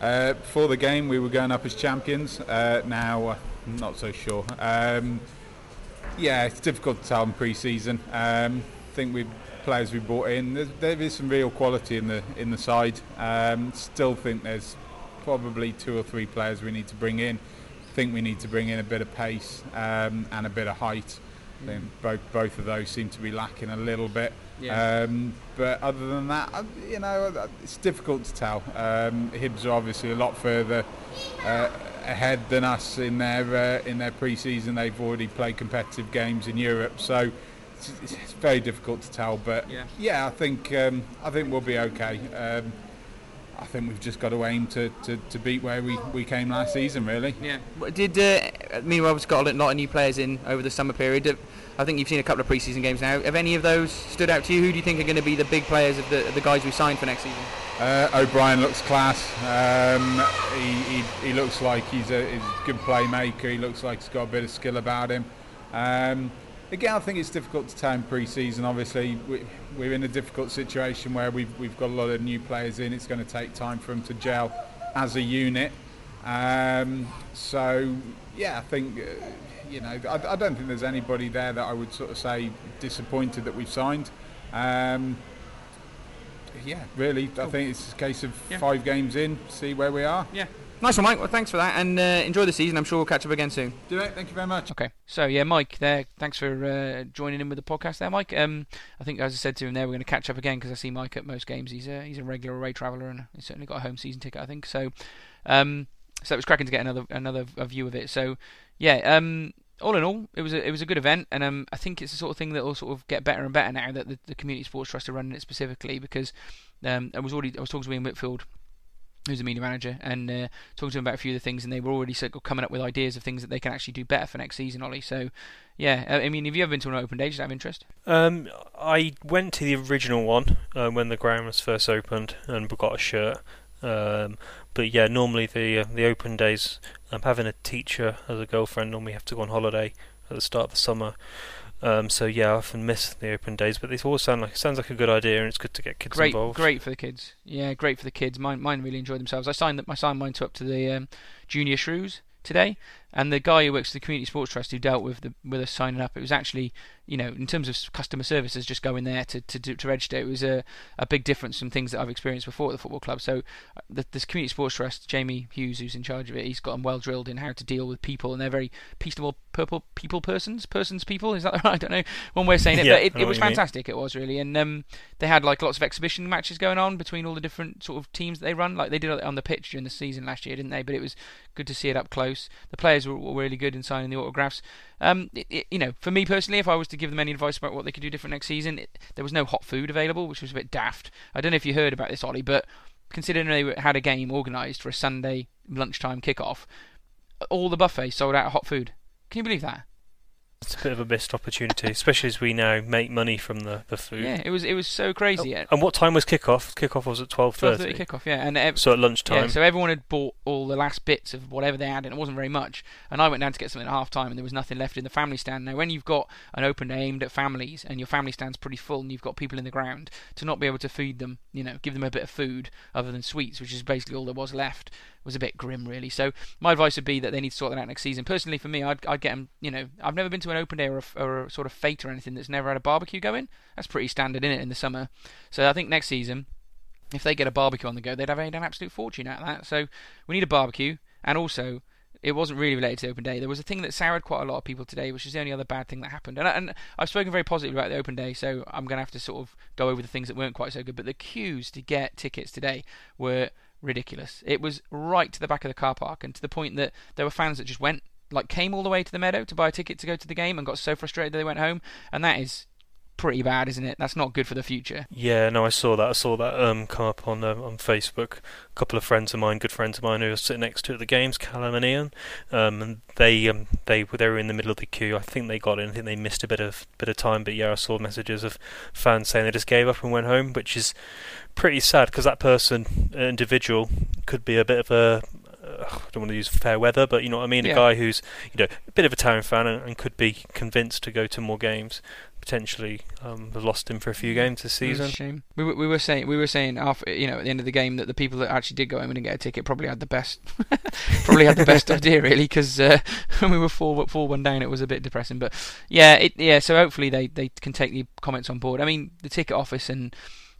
Uh, before the game, we were going up as champions. Uh, now, I'm not so sure. Um, yeah, it's difficult to tell in pre-season. Um, I think we players we brought in, there, there is some real quality in the in the side. Um, still think there's probably two or three players we need to bring in. Think we need to bring in a bit of pace um, and a bit of height. I think both both of those seem to be lacking a little bit. Yeah. Um, but other than that, you know, it's difficult to tell. Um, Hibs are obviously a lot further uh, ahead than us in their uh, in their pre-season. They've already played competitive games in Europe, so it's, it's very difficult to tell. But yeah, yeah I think um, I think we'll be okay. I think we've just got to aim to, to, to beat where we, we came last season, really. Yeah. Did uh, I mean, we've got a lot of new players in over the summer period. I think you've seen a couple of preseason games now. Have any of those stood out to you? Who do you think are going to be the big players of the, of the guys we signed for next season? Uh, O'Brien looks class. Um, he, he, he, looks like he's a, he's a, good playmaker. He looks like he's got a bit of skill about him. Um, again, I think it's difficult to tell in pre-season. Obviously, we, we're in a difficult situation where we've, we've got a lot of new players in. It's going to take time for them to gel as a unit. Um, so, yeah, I think, uh, you know, I, I, don't think there's anybody there that I would sort of say disappointed that we've signed. Um, yeah, really, cool. I think it's a case of yeah. five games in, see where we are. Yeah. Nice one, Mike. Well, thanks for that, and uh, enjoy the season. I'm sure we'll catch up again soon. Do it. Thank you very much. Okay. So yeah, Mike, there. Thanks for uh, joining in with the podcast, there, Mike. Um, I think as I said to him there, we're going to catch up again because I see Mike at most games. He's a he's a regular away traveller, and he's certainly got a home season ticket, I think. So, um, so it was cracking to get another another view of it. So, yeah. Um, all in all, it was a, it was a good event, and um, I think it's the sort of thing that will sort of get better and better now that the, the community sports trust are running it specifically because um, I was already I was talking to Ian Whitfield who's the media manager, and uh, talking to him about a few of the things, and they were already sort of coming up with ideas of things that they can actually do better for next season, Ollie. So, yeah, I mean, have you ever been to an open day? Just out have interest? Um, I went to the original one uh, when the ground was first opened and got a shirt. Um, but yeah, normally the uh, the open days, I'm having a teacher as a girlfriend. Normally have to go on holiday at the start of the summer. Um, so yeah, I often miss the open days, but they all sound like sounds like a good idea, and it's good to get kids great, involved. Great for the kids. Yeah, great for the kids. Mine, mine really enjoyed themselves. I signed that. I signed mine to up to the um, junior shrews today, and the guy who works for the community sports trust who dealt with the with us signing up, it was actually you know in terms of customer services, just going there to to, to register, it was a, a big difference from things that I've experienced before at the football club. So uh, the, this community sports trust, Jamie Hughes, who's in charge of it, he's got them well drilled in how to deal with people, and they're very peaceable purple people persons persons people is that right? I don't know one way of saying it, yeah, but it, it was fantastic. It was really, and um, they had like lots of exhibition matches going on between all the different sort of teams that they run, like they did on the pitch during the season last year, didn't they? But it was good to see it up close. The players were, were really good in signing the autographs. Um, it, it, you know, for me personally, if I was to give them any advice about what they could do different next season, it, there was no hot food available, which was a bit daft. I don't know if you heard about this, Ollie, but considering they had a game organised for a Sunday lunchtime kickoff, all the buffets sold out of hot food. Can you believe that? It's a bit of a missed opportunity, especially as we now make money from the, the food. Yeah, it was it was so crazy. Oh, and what time was kickoff? Kickoff was at twelve thirty. kickoff, yeah, and ev- so at lunchtime. Yeah, so everyone had bought all the last bits of whatever they had, and it wasn't very much. And I went down to get something at half time, and there was nothing left in the family stand. Now, when you've got an open day aimed at families, and your family stand's pretty full, and you've got people in the ground, to not be able to feed them, you know, give them a bit of food other than sweets, which is basically all there was left, was a bit grim, really. So my advice would be that they need to sort that out next season. Personally, for me, I'd, I'd get them. You know, I've never been to an open air or a, or a sort of fete or anything that's never had a barbecue going. That's pretty standard in it in the summer. So I think next season, if they get a barbecue on the go, they'd have made an absolute fortune out of that. So we need a barbecue, and also. It wasn't really related to open day. There was a thing that soured quite a lot of people today, which is the only other bad thing that happened. And, I, and I've spoken very positively about the open day, so I'm going to have to sort of go over the things that weren't quite so good. But the queues to get tickets today were ridiculous. It was right to the back of the car park, and to the point that there were fans that just went, like, came all the way to the meadow to buy a ticket to go to the game and got so frustrated that they went home. And that is pretty bad, isn't it? That's not good for the future. Yeah, no, I saw that. I saw that um, come up on um, on Facebook. A couple of friends of mine, good friends of mine, who were sitting next to at the games, Callum and Ian, um, and they um, they were they were in the middle of the queue. I think they got in. I think they missed a bit of bit of time, but yeah, I saw messages of fans saying they just gave up and went home, which is pretty sad because that person, individual, could be a bit of a I don't want to use fair weather, but you know what I mean. Yeah. A guy who's you know a bit of a town fan and, and could be convinced to go to more games. Potentially, um, have lost him for a few games this season. shame. We were, we were saying we were saying after you know at the end of the game that the people that actually did go home and get a ticket probably had the best probably had the best idea really because uh, when we were four four one down it was a bit depressing. But yeah, it yeah. So hopefully they they can take the comments on board. I mean the ticket office and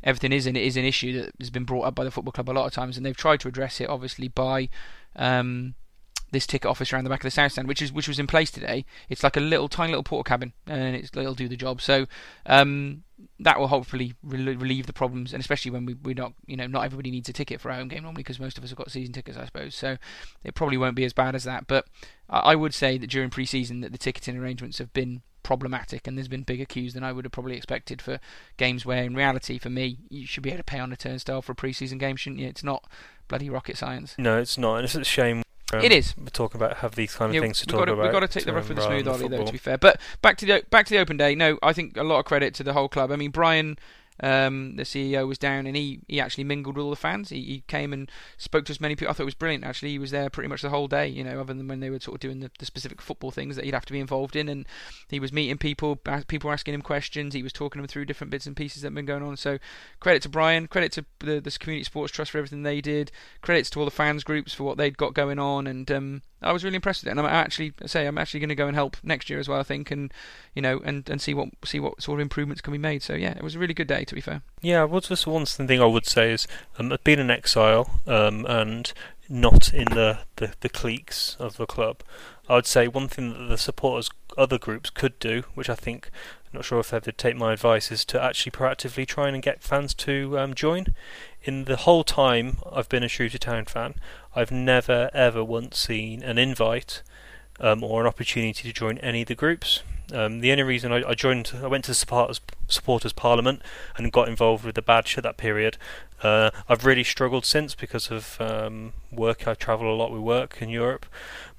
everything is an, is an issue that has been brought up by the football club a lot of times, and they've tried to address it obviously by um, this ticket office around the back of the south stand, which is which was in place today. It's like a little tiny little portal cabin, and it'll do the job. So um, that will hopefully rel- relieve the problems, and especially when we we not you know not everybody needs a ticket for a home game normally because most of us have got season tickets, I suppose. So it probably won't be as bad as that. But I I would say that during pre-season that the ticketing arrangements have been problematic and there's been bigger queues than I would have probably expected for games where in reality for me you should be able to pay on a turnstile for a pre-season game shouldn't you it's not bloody rocket science No, it's not, and it's a shame. um, It is. We're talking about have these kind of Yeah, things to we've talk got to, about. We've got to take the rough with the um, smooth, Ollie, though. To be fair, but back to the back to the open day. No, I think a lot of credit to the whole club. I mean, Brian, um, the CEO, was down and he, he actually mingled with all the fans. He, he came and spoke to as many people. I thought it was brilliant. Actually, he was there pretty much the whole day. You know, other than when they were sort of doing the, the specific football things that he'd have to be involved in, and he was meeting people. People asking him questions. He was talking them through different bits and pieces that have been going on. So credit to Brian. Credit to the this community sports trust for everything they did. Credits to all the fans groups for what they'd got going on, and um, I was really impressed with it. And I'm actually I say I'm actually going to go and help next year as well. I think, and you know, and, and see what see what sort of improvements can be made. So yeah, it was a really good day to be fair. Yeah, what's just one thing I would say is um, being an exile um, and not in the, the, the cliques of the club. I would say one thing that the supporters, other groups could do, which I think, I'm not sure if they'd take my advice, is to actually proactively try and get fans to um, join. In the whole time I've been a Shrewsbury Town fan, I've never ever once seen an invite um, or an opportunity to join any of the groups. Um, the only reason I, I, joined, I went to supporters, supporters Parliament and got involved with the badge at that period. Uh, I've really struggled since because of um, work. I travel a lot with work in Europe,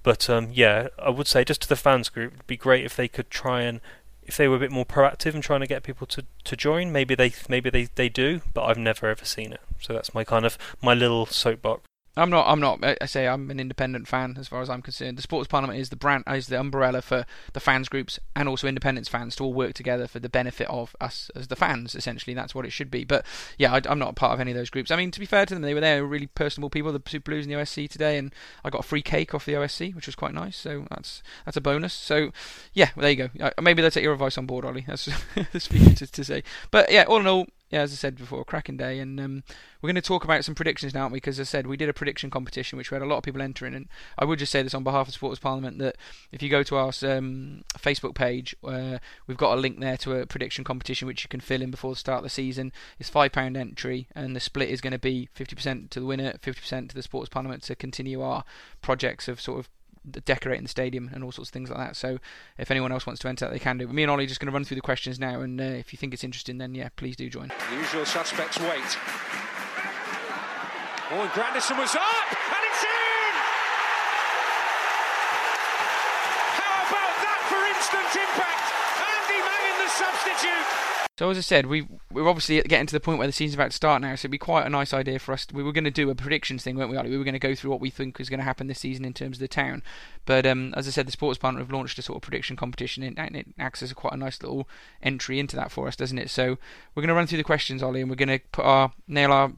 but um, yeah, I would say just to the fans group, it'd be great if they could try and if they were a bit more proactive in trying to get people to, to join. Maybe they maybe they, they do, but I've never ever seen it. So that's my kind of my little soapbox. I'm not. I'm not. I say I'm an independent fan as far as I'm concerned. The Supporters Parliament is the brand, is the umbrella for the fans groups and also independence fans to all work together for the benefit of us as the fans. Essentially, that's what it should be. But yeah, I, am not a part of any of those groups. I mean, to be fair to them, they were there, really personable people. The Super Blues and the OSC today, and I got a free cake off the OSC, which was quite nice. So that's that's a bonus. So yeah, well, there you go. Maybe they'll take your advice on board, Ollie. That's the you to, to say. But yeah, all in all, yeah, as I said before, cracking day, and um, we're going to talk about some predictions now, aren't we? because as I said, we did a prediction competition which we had a lot of people entering, and I would just say this on behalf of Supporters Parliament that if you go to our um, Facebook page, uh, we've got a link there to a prediction competition which you can fill in before the start of the season. It's five pound entry, and the split is going to be 50% to the winner, 50% to the Supporters Parliament to continue our projects of sort of decorating the stadium and all sorts of things like that. So if anyone else wants to enter they can do. But me and Ollie are just going to run through the questions now, and uh, if you think it's interesting, then yeah, please do join. The usual suspects wait. Oh, and Grandison was up, and it's in! How about that for instant impact? Andy Mangan, the substitute. So as I said, we we're obviously getting to the point where the season's about to start now, so it'd be quite a nice idea for us. To, we were going to do a predictions thing, weren't we? Ollie? We were going to go through what we think is going to happen this season in terms of the town. But um, as I said, the sports partner have launched a sort of prediction competition, and it acts as quite a nice little entry into that for us, doesn't it? So we're going to run through the questions, Ollie, and we're going to put our nail our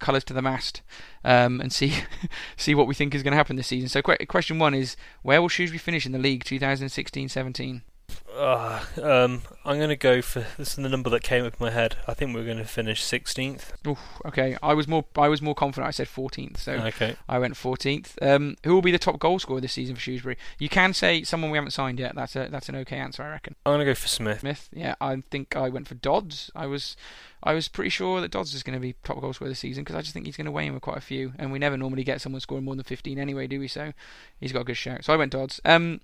colours to the mast um, and see see what we think is going to happen this season. So question one is, where will Shrewsbury finish in the league 2016-17? Uh, um, I'm going to go for this is the number that came up in my head. I think we're going to finish 16th. Oof, okay, I was more I was more confident. I said 14th, so okay. I went 14th. Um, who will be the top goal scorer this season for Shrewsbury? You can say someone we haven't signed yet. That's a that's an okay answer, I reckon. I'm going to go for Smith. Smith, yeah. I think I went for Dodds. I was I was pretty sure that Dodds is going to be top goal scorer this season because I just think he's going to weigh in with quite a few, and we never normally get someone scoring more than 15 anyway, do we? So he's got a good shout. So I went Dodds. Um,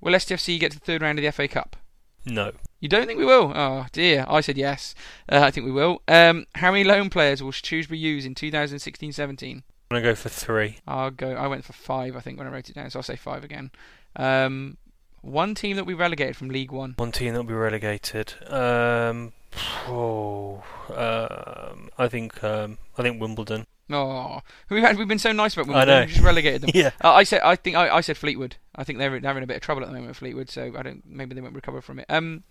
Will STFC get to the third round of the FA Cup? No. You don't think we will? Oh dear, I said yes. Uh, I think we will. Um, how many loan players will Shrewsbury use in 2016-17? I'm gonna go for three. I'll go. I went for five. I think when I wrote it down, so I'll say five again. Um, one team that we relegated from League One. One team that we relegated. Um, oh, um, I think um, I think Wimbledon. Oh, we've had, we've been so nice about Wimbledon. I know. We just relegated them. yeah. Uh, I said I think I, I said Fleetwood. I think they're, they're in a bit of trouble at the moment, Fleetwood. So I don't. Maybe they won't recover from it. Um,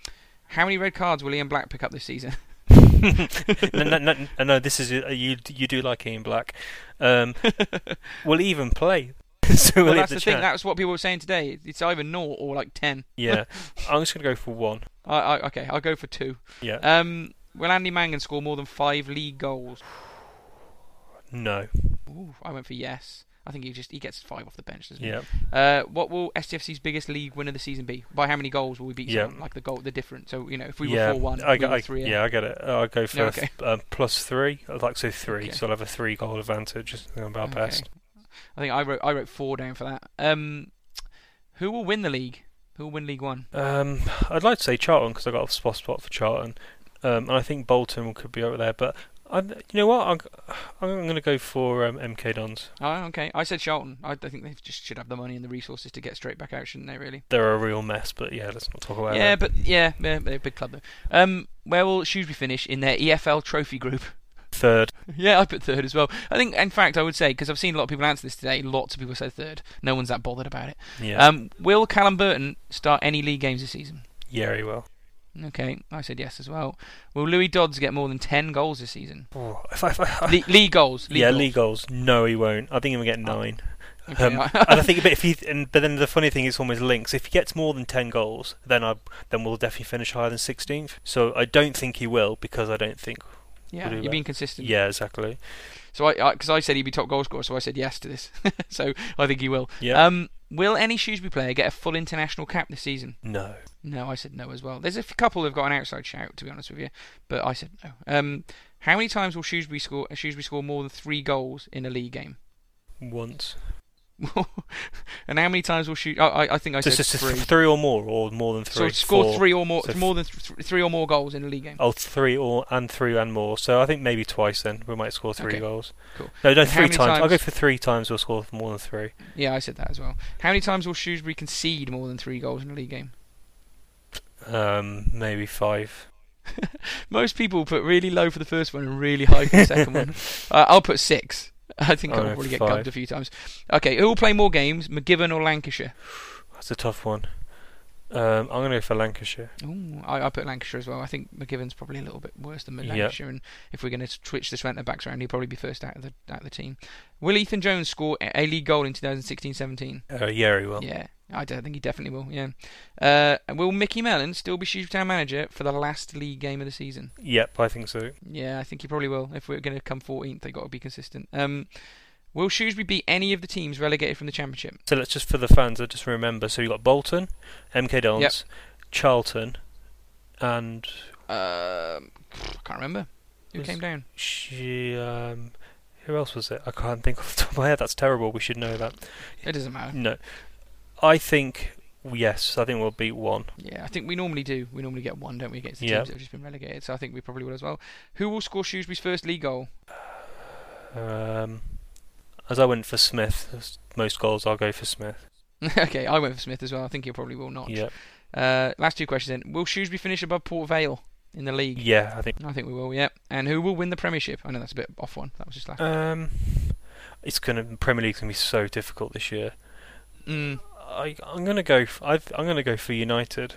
how many red cards will Ian Black pick up this season? no, no, no, no, this is uh, you. You do like Ian Black. Um, will he even play? So well, that's the, the thing. That's what people were saying today. It's either naught or like ten. yeah, I'm just gonna go for one. I, I, okay, I'll go for two. Yeah. Um, will Andy Mangan score more than five league goals? No. Ooh, I went for yes. I think he just he gets five off the bench, doesn't yeah. he? Uh, what will STFC's biggest league win of the season be? By how many goals will we beat? Yeah. Someone? Like the goal, the difference. So you know, if we yeah. were four one, I, we I, three. Yeah, I get it. I'll go for okay. um, plus three. I'd like to say three, okay. so I'll have a three goal advantage. I'm about okay. best. I think I wrote I wrote four down for that. Um, who will win the league? Who will win League One? Um, I'd like to say Charlton because I got a spot spot for Charlton, um, and I think Bolton could be over there. But I'm, you know what? I'm, I'm going to go for um, MK Dons. Oh, okay. I said Charlton. I, I think they just should have the money and the resources to get straight back out, shouldn't they? Really? They're a real mess, but yeah, let's not talk about yeah, that. But, yeah, but yeah, they're a big club though. Um, where will Shrewsbury finish in their EFL trophy group? Third. Yeah, I put third as well. I think, in fact, I would say because I've seen a lot of people answer this today. Lots of people said third. No one's that bothered about it. Yeah. Um, will Callum Burton start any league games this season? Yeah, he will. Okay, I said yes as well. Will Louis Dodds get more than 10 goals this season? Oh, if I, if I, Le- league goals. League yeah, goals. league goals. No, he won't. I think he'll get oh. nine. Oh. Okay. Um, and I think, but if he, and, but then the funny thing is almost links. If he gets more than ten goals, then I, then we'll definitely finish higher than 16th. So I don't think he will because I don't think. Yeah, you're being consistent. Yeah, exactly. So I, because I, I, said he'd be top goal scorer, so I said yes to this. so I think he will. Yeah. Um, will any Shrewsbury player get a full international cap this season? No. No, I said no as well. There's a couple who've got an outside shout, to be honest with you, but I said no. Um, how many times will Shrewsbury score? Shrewsbury score more than three goals in a league game? Once. and how many times will shoot? I, I, think I Just, said just three. three or more, or more than three. so score Four. three or more, So more than th- three or more goals in a league game. Oh, three or and three and more. So I think maybe twice. Then we might score three Okay, goals. cool. No, no, And three many times. I'll go for three times. We'll score more than three. Yeah, I said that as well. How many times will Shrewsbury concede more than three goals in a league game? Um, maybe five. Most people put really low for the first one and really high for the second one. Uh, I'll put six. I think Oh, I'll probably get five. gubbed a few times. Okay, who will play more games, McGivern or Lancashire? That's a tough one. Um, I'm going to go for Lancashire. Ooh, I, I put Lancashire as well. I think McGivern's probably a little bit worse than Yep. Lancashire, and if we're going to switch the centre backs around, he'll probably be first out of the out of the team. Will Ethan Jones score a league goal in 2016-17? Uh, yeah, he will. Yeah, I, d- I think he definitely will. Yeah. Uh, will Micky Mellon still be Shrewsbury Town manager for the last league game of the season? Yep, I think so. Yeah, I think he probably will. If we're going to come 14th, they've got to be consistent. Um, will Shrewsbury beat any of the teams relegated from the Championship? So let's just for the fans, I just remember. So you got Bolton, MK Dons, Yep. Charlton, and Um, I can't remember who came down. she. Um, who else was it? I can't think off the top of my head. That's terrible. We should know that. It doesn't matter. No, I think yes. I think we'll beat one. Yeah, I think we normally do. We normally get one, don't we, against the Yeah. teams that have just been relegated. So I think we probably will as well. Who will score Shrewsbury's first league goal? Um, as I went for Smith, most goals I'll go for Smith. okay, I went for Smith as well. I think he probably will not. Yeah, Uh, last two questions then. Will Shrewsbury finish above Port Vale in the league? yeah. I think. I think we will. Yeah. And who will win the Premiership? I know that's a bit off one. That was just last. Um, it's gonna Premier League's gonna be so difficult this year. Mm. I I'm gonna go. I've, I'm gonna go for United.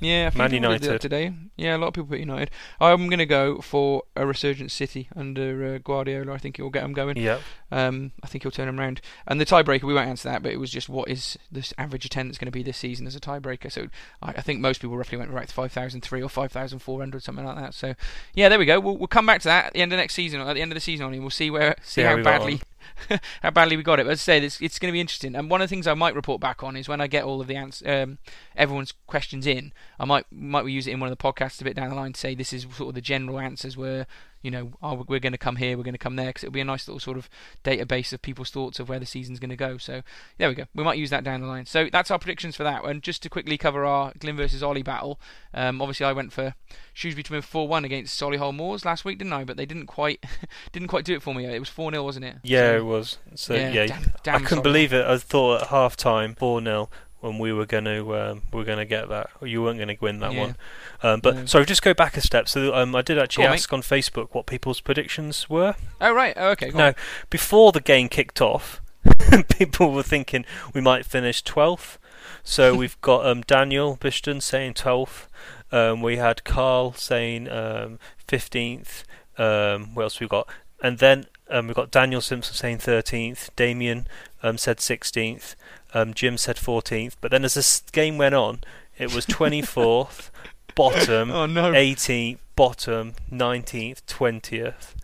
Yeah, a few Man people did that United. today. Yeah, a lot of people put United. I'm going to go for a resurgent City under uh, Guardiola. I think it will get them going. Yep. Um, I think he'll turn them round. And the tiebreaker, we won't answer that, but it was just what is this average attendance going to be this season as a tiebreaker. So I, I think most people roughly went right to 5,003 or 5,400, something like that. So yeah, there we go. We'll, we'll come back to that at the end of next season, or at the end of the season, on, and we'll see where see See how badly how badly we got it. But as I say, it's, it's going to be interesting. And one of the things I might report back on is when I get all of the ans- um, everyone's questions in, I might might we use it in one of the podcasts a bit down the line to say this is sort of the general answers where you know oh, we're going to come here, we're going to come there, because it'll be a nice little sort of database of people's thoughts of where the season's going to go. So there we go. We might use that down the line. So that's our predictions for that. And just to quickly cover our Glyn versus Ollie battle, um, obviously I went for Shrewsbury to win 4-1 against Solihull Moors last week, didn't I? But they didn't quite didn't quite do it for me. It was 4-0, wasn't it? Yeah, So- it was. So yeah, yeah, damn- damn I couldn't Solihull. believe it. I thought at half time, four 0 when we were going to um, we were going to get that. You weren't going to win that Yeah. one. Um, but No. sorry, just go back a step. So um, I did actually Go on, ask on Facebook what people's predictions were. Oh right. Oh, okay. Go No, on. before the game kicked off, people were thinking we might finish 12th. So we've got um, Daniel Bishton saying 12th. Um, we had Carl saying um, 15th. Um, what else we got? And then um, we've got Daniel Simpson saying 13th. Damien um, said 16th. Um, Jim said 14th. But then as this game went on, it was 24th, bottom, Oh no. 18th, bottom, 19th, 20th.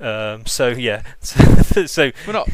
Um, so yeah, so, so We're not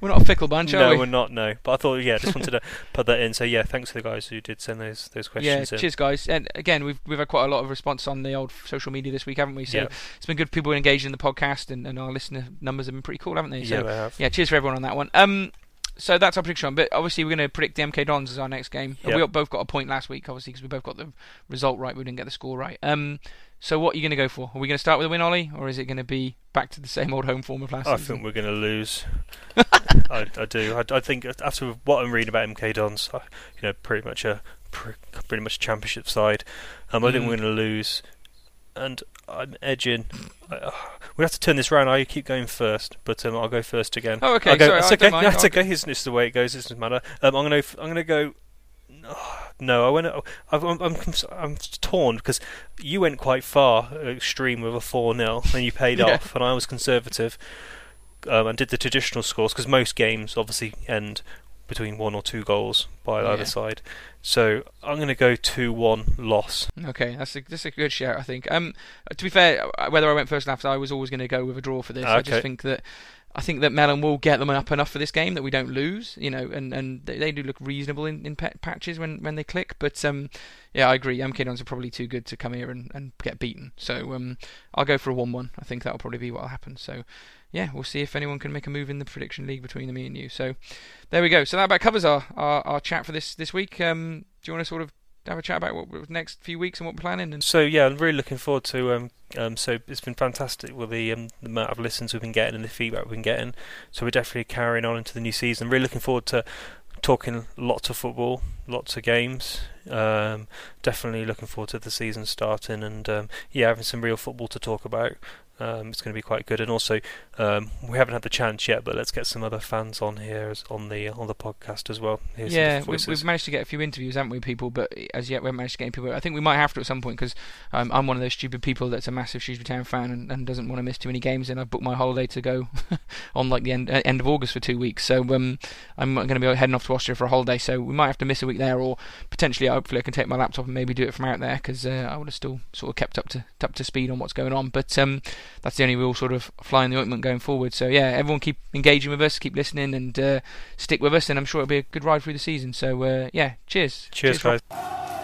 we're not a fickle bunch, are no, we? we're not. No, but I thought yeah, just wanted to put that in. So yeah, thanks to the guys who did send those those Yeah, questions in. cheers guys. And again, we've we've had quite a lot of response on the old social media this week, haven't we? So Yeah. it's been good. People engaged in the podcast, and, and our listener numbers have been pretty cool, haven't they? Yeah, So they have. yeah, cheers for everyone on that one. Um, so that's our prediction. But obviously, we're going to predict the MK Dons as our next game. Yep. We both got a point last week, obviously, because we both got the result right. We didn't get the score right. Um, so what are you going to go for? Are we going to start with a win, Ollie, or is it going to be back to the same old home form of last I season? think we're going to lose. I, I do. I, I think after what I'm reading about MK Dons, you know, pretty much a pretty much a championship side. Um, I think Mm. we're going to lose, and I'm edging. Uh, we have to turn this round. I keep going first, but um, I'll go first again. Oh, okay, I'll go, sorry, that's I okay. That's okay. It's, it's the way it goes. It doesn't matter. Um, I'm gonna I'm gonna go. No, I went. I've- I'm, I'm, I'm torn because you went quite far uh, extreme with a four 0 and you paid Yeah. off, and I was conservative um, and did the traditional scores because most games obviously end between one or two goals by Yeah. either side. So I'm going to go two one loss. Okay, that's a that's a good shout, I think. Um, to be fair, uh, whether I went first or last, I was always going to go with a draw for this. I just think that I think that Mellon will get them up enough for this game that we don't lose, you know, and, and they, they do look reasonable in, in patches when, when they click. But um, yeah, I agree. MK Dons are probably too good to come here and, and get beaten. So um, I'll go for a 1 1. I think that'll probably be what will happen. So yeah, we'll see if anyone can make a move in the prediction league between me and you. So there we go. So that about covers our, our, our chat for this, this week. Um, do you want to sort of have a chat about what next few weeks and what we're planning. And so yeah, I'm really looking forward to. Um, um, so it's been fantastic with the, um, the amount of listens we've been getting and the feedback we've been getting. So we're definitely carrying on into the new season. Really looking forward to talking lots of football, lots of games. Um, definitely looking forward to the season starting and um, yeah, having some real football to talk about. Um, it's going to be quite good. And also, um, we haven't had the chance yet, but let's get some other fans on here as, on the on the podcast as well. Here's yeah, we've, we've, managed to get a few interviews, haven't we, people? But as yet, we haven't managed to get any people. I think we might have to at some point because um, I'm one of those stupid people that's a massive Shrewsbury Town fan and, and doesn't want to miss too many games. And I've booked my holiday to go on like the end uh, end of August for two weeks. So um, I'm going to be heading off to Austria for a holiday. So we might have to miss a week there, or potentially, hopefully, I can take my laptop and maybe do it from out there because uh, I would have still sort of kept up to up to speed on what's going on. But um, that's the only real sort of fly in the ointment going forward. So yeah, everyone keep engaging with us, keep listening, and uh, stick with us, and I'm sure it'll be a good ride through the season. So uh, yeah, cheers. Cheers, cheers guys.